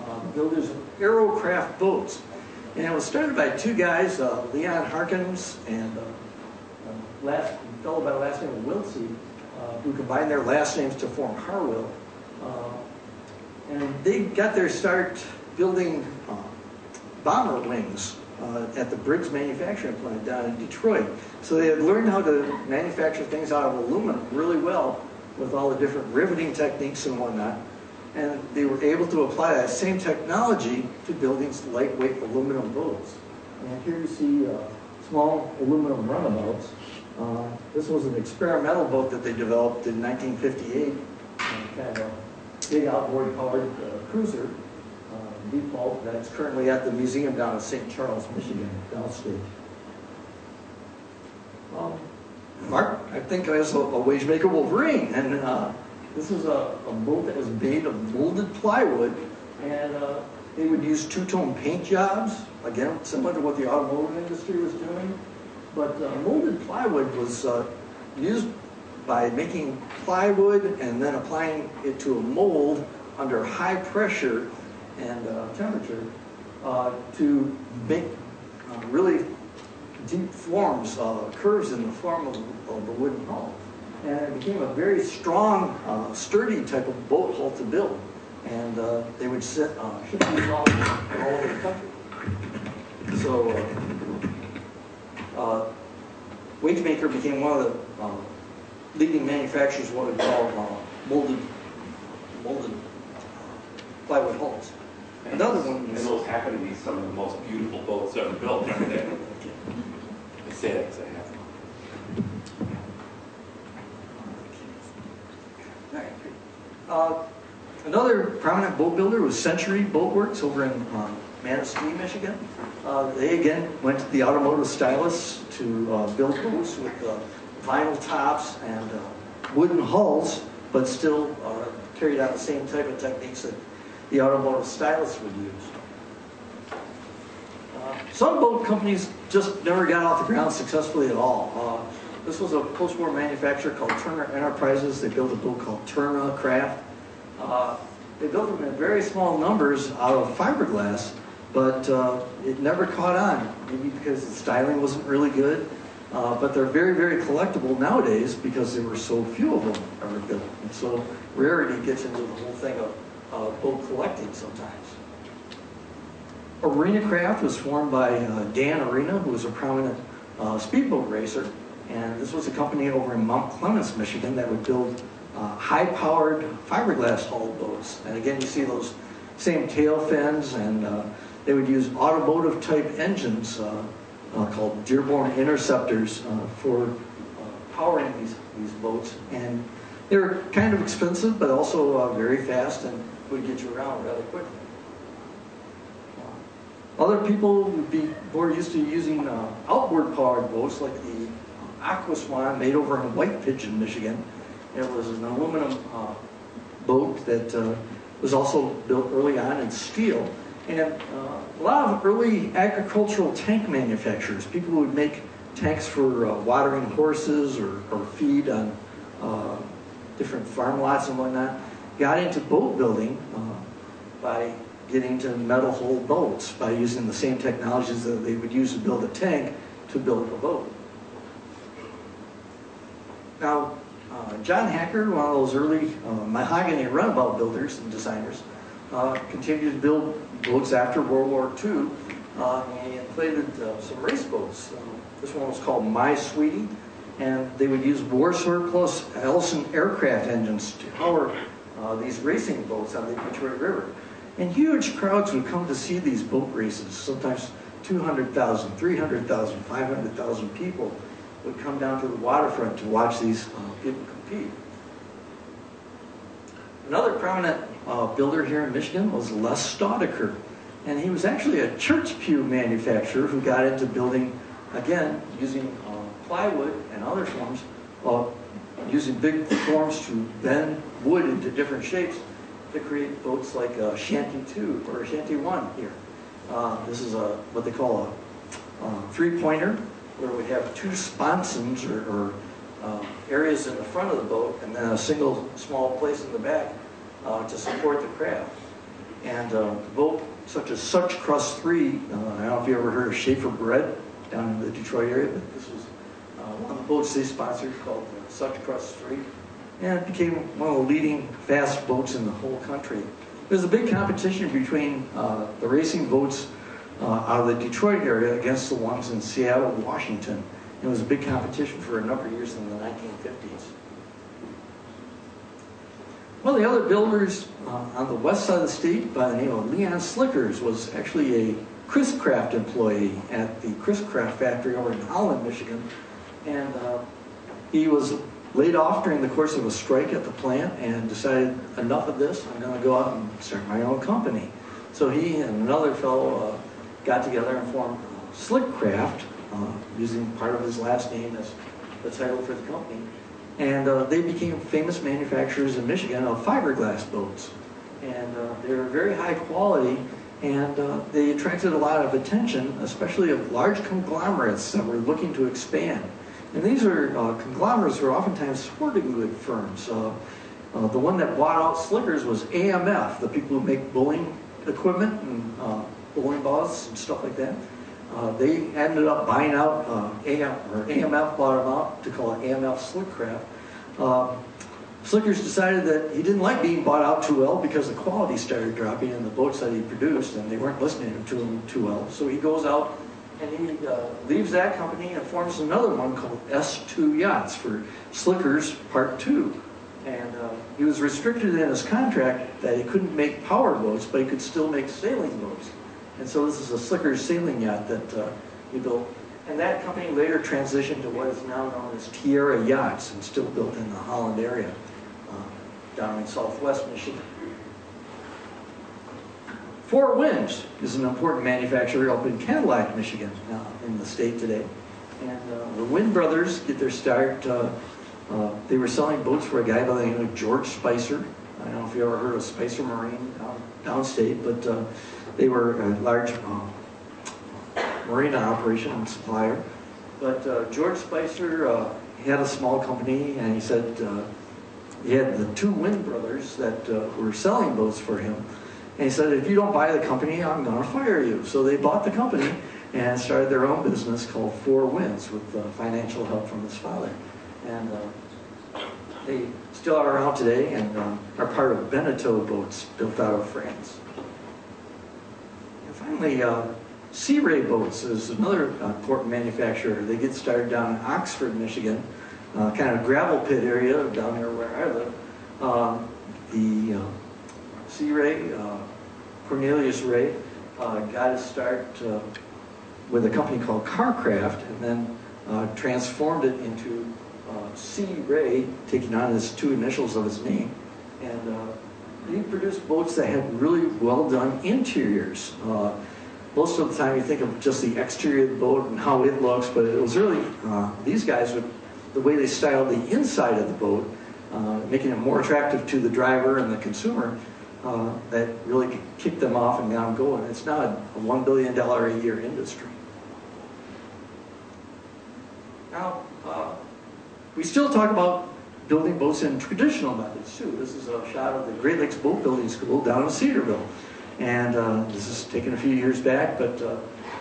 uh, builders of aerocraft boats. And it was started by two guys, uh, Leon Harkins and uh, a last, fellow by the last name of Wilsey, uh, who combined their last names to form Harwill. Uh, and they got their start building uh, bomber wings uh, at the Briggs manufacturing plant down in Detroit. So they had learned how to manufacture things out of aluminum really well with all the different riveting techniques and whatnot. And they were able to apply that same technology to building lightweight aluminum boats. And here you see uh, small aluminum runabouts. Uh, This was an experimental boat that they developed in 1958, uh, kind of a big outboard powered uh, cruiser, default, that's currently at the museum down in St. Charles, Michigan, downstate. Um, Mark, I think I was a a Wagemaker Wolverine, and uh, this is a a boat that was made of molded plywood, and uh, they would use two-tone paint jobs, again, similar to what the automotive industry was doing. But uh, molded plywood was uh, used by making plywood and then applying it to a mold under high pressure and uh, temperature uh, to make uh, really deep forms, uh, curves in the form of, of the wooden hull. And it became a very strong, uh, sturdy type of boat hull to build. And they would sit, uh, all, all over the country. So, uh, Wagemaker became one of the uh, leading manufacturers of what we call uh, molded, molded plywood hulls. Another one And those happen to be some of the most beautiful boats ever built, aren't they? I say that because I have them. Alright. Uh, Another prominent boat builder was Century Boat Works over in uh, Manistee, Michigan. Uh, They again went to the automotive stylists to uh, build boats with uh, vinyl tops and uh, wooden hulls, but still uh, carried out the same type of techniques that the automotive stylists would use. Uh, Some boat companies just never got off the ground successfully at all. Uh, This was a post-war manufacturer called Turner Enterprises. They built a boat called Turner Craft. Uh, They built them in very small numbers out of fiberglass, but uh, it never caught on, maybe because the styling wasn't really good. Uh, But they're very, very collectible nowadays because there were so few of them ever built. And so rarity gets into the whole thing of uh, boat collecting sometimes. Arena Craft was formed by uh, Dan Arena, who was a prominent uh, speedboat racer. And this was a company over in Mount Clemens, Michigan, that would build uh, high-powered fiberglass hull boats. And again, you see those same tail fins, and uh, they would use automotive-type engines uh, called Dearborn Interceptors for powering these, these boats. And they were kind of expensive, but also uh, very fast and would get you around rather quickly. Other people would be more used to using uh, outboard powered boats like the Aqua Swan made over in White Pigeon, Michigan. It was an aluminum uh, boat that uh, was also built early on in steel. And uh, a lot of early agricultural tank manufacturers, people who would make tanks for uh, watering horses or, or feed on different farm lots and whatnot, got into boat building uh, by getting to metal hull boats by using the same technologies that they would use to build a tank to build a boat. Now, uh, John Hacker, one of those early uh, mahogany runabout builders and designers, uh, continued to build boats after World War II. Uh, and inflated uh, some race boats. Uh, this one was called My Sweetie, and they would use war surplus Allison aircraft engines to power uh, these racing boats on the Detroit River. And huge crowds would come to see these boat races. Sometimes 200,000, 300,000, 500,000 people would come down to the waterfront to watch these uh, people compete. Another prominent uh, builder here in Michigan was Les Staudacher. And he was actually a church pew manufacturer who got into building, again, using uh, plywood and other forms, uh, using big forms to bend wood into different shapes to create boats like uh, Shanty 2 or Shanty 1 here. Uh, this is a what they call a three-pointer, where we have two sponsons or, or uh, areas in the front of the boat and then a single small place in the back uh, to support the craft. And uh, the boat, such as Such Crust 3, uh, I don't know if you ever heard of Schaefer Bread down in the Detroit area, but this was uh, one of the boats they sponsored called Such Crust 3. And it became one of the leading fast boats in the whole country. There's a big competition between uh, the racing boats uh, out of the Detroit area against the ones in Seattle, Washington. It was a big competition for a number of years in the 1950s. One of the other builders uh, on the west side of the state by the name of Leon Slikkers was actually a Chris Craft employee at the Chris Craft factory over in Holland, Michigan. And uh, he was laid off during the course of a strike at the plant and decided, enough of this, I'm going to go out and start my own company. So he and another fellow uh, got together and formed Slick Craft, uh, using part of his last name as the title for the company. And uh, they became famous manufacturers in Michigan of fiberglass boats. And uh, they were very high quality, and uh, they attracted a lot of attention, especially of large conglomerates that were looking to expand. And these are uh, conglomerates are oftentimes sporting good firms. Uh, uh, the one that bought out Slikkers was AMF, the people who make bowling equipment and uh, bowling balls and stuff like that. Uh, they ended up buying out uh, AM, or AMF bought them out to call it AMF Slickcraft. Slikkers decided that he didn't like being bought out too well because the quality started dropping in the boats that he produced, and they weren't listening to him too well. So he goes out and he uh, leaves that company and forms another one called S2 Yachts for Slikkers Part 2. And uh, he was restricted in his contract that he couldn't make power boats, but he could still make sailing boats. And so this is a Slikkers sailing yacht that uh, he built. And that company later transitioned to what is now known as Tiara Yachts and still built in the Holland area, uh, down in southwest Michigan. Four Winns is an important manufacturer up in Cadillac, Michigan, uh, in the state today. And uh, the Winn brothers get their start. Uh, uh, they were selling boats for a guy by the name of George Spicer. I don't know if you ever heard of Spicer Marine down, downstate, but uh, they were a large uh, marina operation and supplier. But George Spicer had a small company, and he said he had the two Winn brothers that were selling boats for him. And he said, if you don't buy the company, I'm going to fire you. So they bought the company and started their own business called Four Winns with uh, financial help from his father. And uh, they still are around today and uh, are part of Beneteau boats built out of France. And finally, uh, Sea Ray Boats is another uh, important manufacturer. They get started down in Oxford, Michigan, uh, kind of gravel pit area down there where I live. Um, the Sea Ray, uh, Cornelius Ray, uh, got his start uh, with a company called Carcraft and then uh, transformed it into uh, Sea Ray, taking on his two initials of his name. And uh, he produced boats that had really well done interiors. Most of the time you think of just the exterior of the boat and how it looks, but it was really, these guys, would, the way they styled the inside of the boat, making it more attractive to the driver and the consumer, that really kicked them off and got them going. It's now a $1 billion a year industry. Now, uh, we still talk about building boats in traditional methods too. This is a shot of the Great Lakes Boat Building School down in Cedarville. And uh, this is taken a few years back, but uh,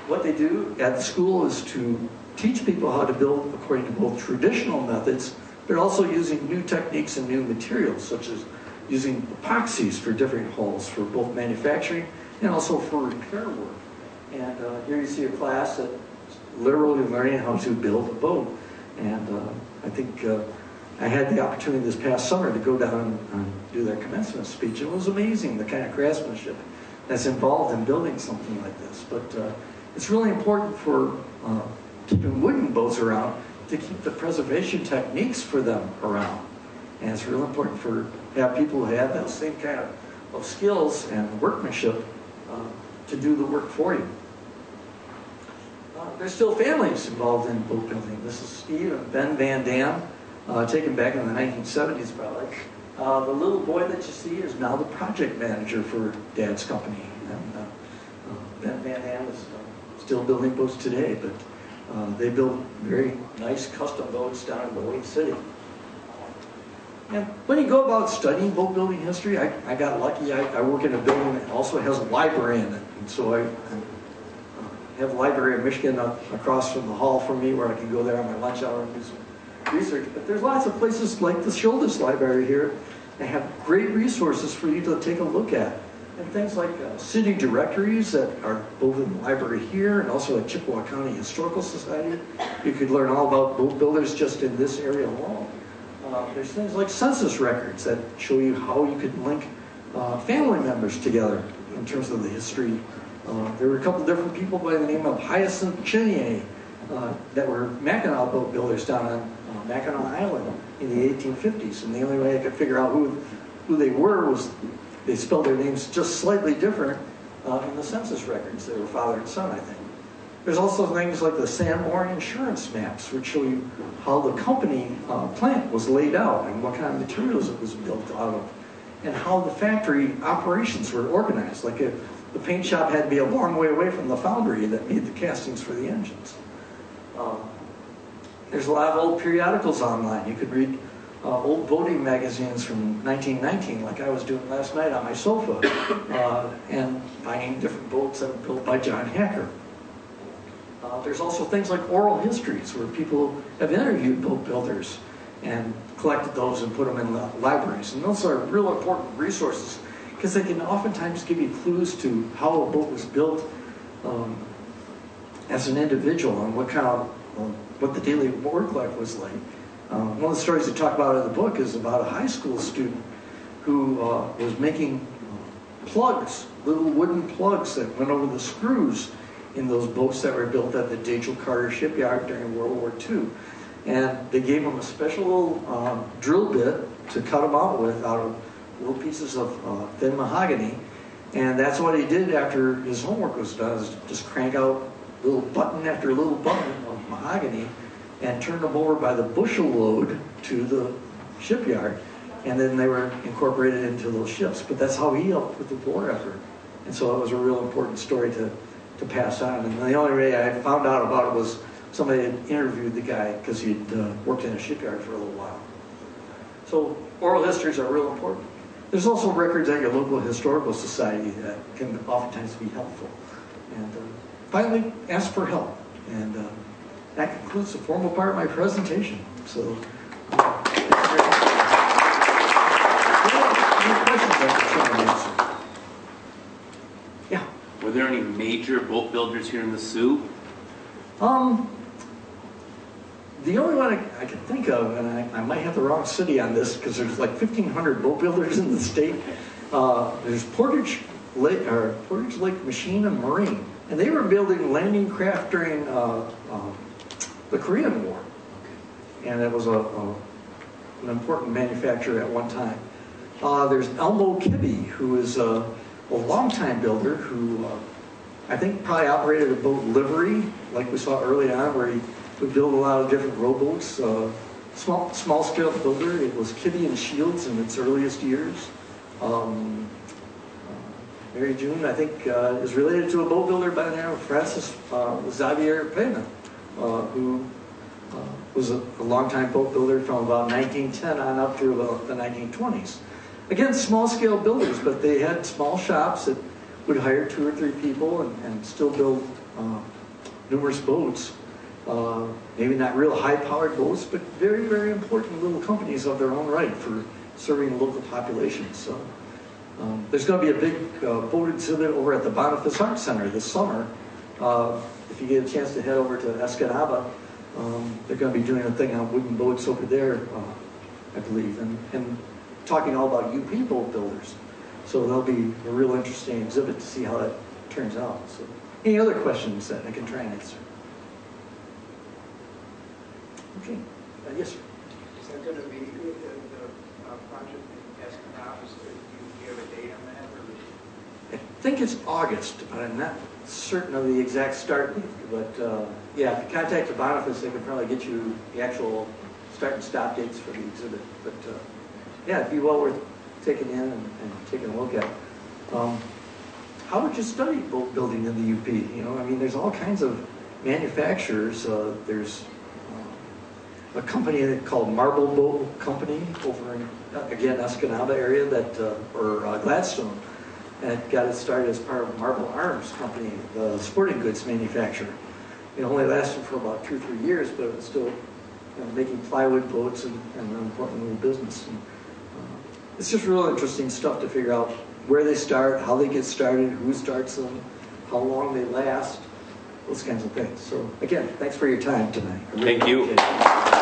what they do at the school is to teach people how to build according to both traditional methods, but also using new techniques and new materials, such as using epoxies for different hulls for both manufacturing and also for repair work. And uh, here you see a class that literally learning how to build a boat. And uh, I think uh, I had the opportunity this past summer to go down and, do their commencement speech. It was amazing the kind of craftsmanship that's involved in building something like this. But uh, it's really important for uh, keeping wooden boats around to keep the preservation techniques for them around. And it's real important for have people who have that same kind of, of skills and workmanship uh, to do the work for you. Uh, there's still families involved in boat building. This is Steve and Ben Van Dam, uh, taken back in the 1970s probably. Uh, the little boy that you see is now the project manager for Dad's company. And uh, uh, Ben Van Dam is still building boats today, but they build very nice custom boats down in Boyne City. And when you go about studying boat building history, I, I got lucky. I, I work in a building that also has a library in it. And so I, I have a library in Michigan across from the hall from me where I can go there on my lunch hour and do some research. But there's lots of places like the Shouldice Library here that have great resources for you to take a look at. And things like uh, city directories that are both in the library here and also at Chippewa County Historical Society. You could learn all about boat builders just in this area alone. Uh, there's things like census records that show you how you could link uh, family members together in terms of the history Uh, there were a couple different people by the name of Hyacinth Chenier uh, that were Mackinac boat builders down on uh, Mackinac Island in the 1850s. And the only way I could figure out who, who they were was they spelled their names just slightly different uh, in the census records. They were father and son, I think. There's also things like the Sanborn insurance maps, which show you how the company uh, plant was laid out and what kind of materials it was built out of, and how the factory operations were organized. Like if the paint shop had to be a long way away from the foundry that made the castings for the engines. Um, there's a lot of old periodicals online. You could read uh, old boating magazines from 1919, like I was doing last night on my sofa, uh, and finding different boats that were built by John Hacker. Uh, there's also things like oral histories where people have interviewed boat builders and collected those and put them in the libraries. And those are real important resources because they can oftentimes give you clues to how a boat was built um, as an individual and what kind of um, what the daily work life was like. Um, one of the stories I talk about in the book is about a high school student who uh, was making plugs, little wooden plugs that went over the screws in those boats that were built at the Dachel Carter shipyard during World War II. And they gave him a special um, drill bit to cut them out with out of little pieces of uh, thin mahogany. And that's what he did after his homework was done, is just crank out little button after little button of mahogany and turn them over by the bushel load to the shipyard. And then they were incorporated into those ships. But that's how he helped with the war effort. And so it was a real important story to, to pass on. And the only way I found out about it was somebody had interviewed the guy because he'd uh, worked in a shipyard for a little while. So oral histories are real important. There's also records at your local historical society that can oftentimes be helpful. And uh, finally, ask for help. And uh, that concludes the formal part of my presentation. So, uh. Any questions I can try and answer? Yeah. Were there any major boat builders here in the Soo? Um, the only one I, I can think of, and I, I might have the wrong city on this because there's like 1,500 boat builders in the state. Uh, there's Portage Lake, or Portage Lake Machine and Marine, and they were building landing craft during uh, um, the Korean War, and it was a, a an important manufacturer at one time. Uh, there's Elmo Kibbe, who is a, a longtime builder who uh, I think probably operated a boat livery, like we saw early on, where he would build a lot of different rowboats. Uh, small, small scale builder. It was Kitty and Shields in its earliest years. Um, uh, Mary June, I think, uh, is related to a boat builder by the name of Francis uh, Xavier Pena, uh, who was a, a longtime boat builder from about 1910 on up through the 1920s. Again, small scale builders, but they had small shops that would hire two or three people and, and still build uh, numerous boats. Uh, maybe not real high powered boats, but very, very important little companies of their own right for serving the local populations. So um, there's going to be a big uh, boat exhibit over at the Bonifas Art Center this summer. Uh, if you get a chance to head over to Escanaba, um, they're going to be doing a thing on wooden boats over there, uh, I believe, and, and talking all about UP boat builders. So that'll be a real interesting exhibit to see how that turns out. So, any other questions that I can try and answer? Okay, uh, yes, sir. Is that going to be the, the uh, project in is do you have a date on that, or? I think it's August, but I'm not certain of the exact start date. But uh, yeah, if you contact the Bonifas, they can probably get you the actual start and stop dates for the exhibit. But uh, yeah, it'd be well worth taking in and, and taking a look at. Um, how would you study boat building in the UP? You know, I mean, there's all kinds of manufacturers. Uh, there's uh, a company called Marble Boat Company over in, uh, again, Escanaba area that, uh, or uh, Gladstone. And it got it started as part of Marble Arms Company, the sporting goods manufacturer. It only lasted for about two, three years, but it was still you know, making plywood boats and, and an important little business. And, it's just real interesting stuff to figure out where they start, how they get started, who starts them, how long they last, those kinds of things. So again, thanks for your time tonight. Really Thank you.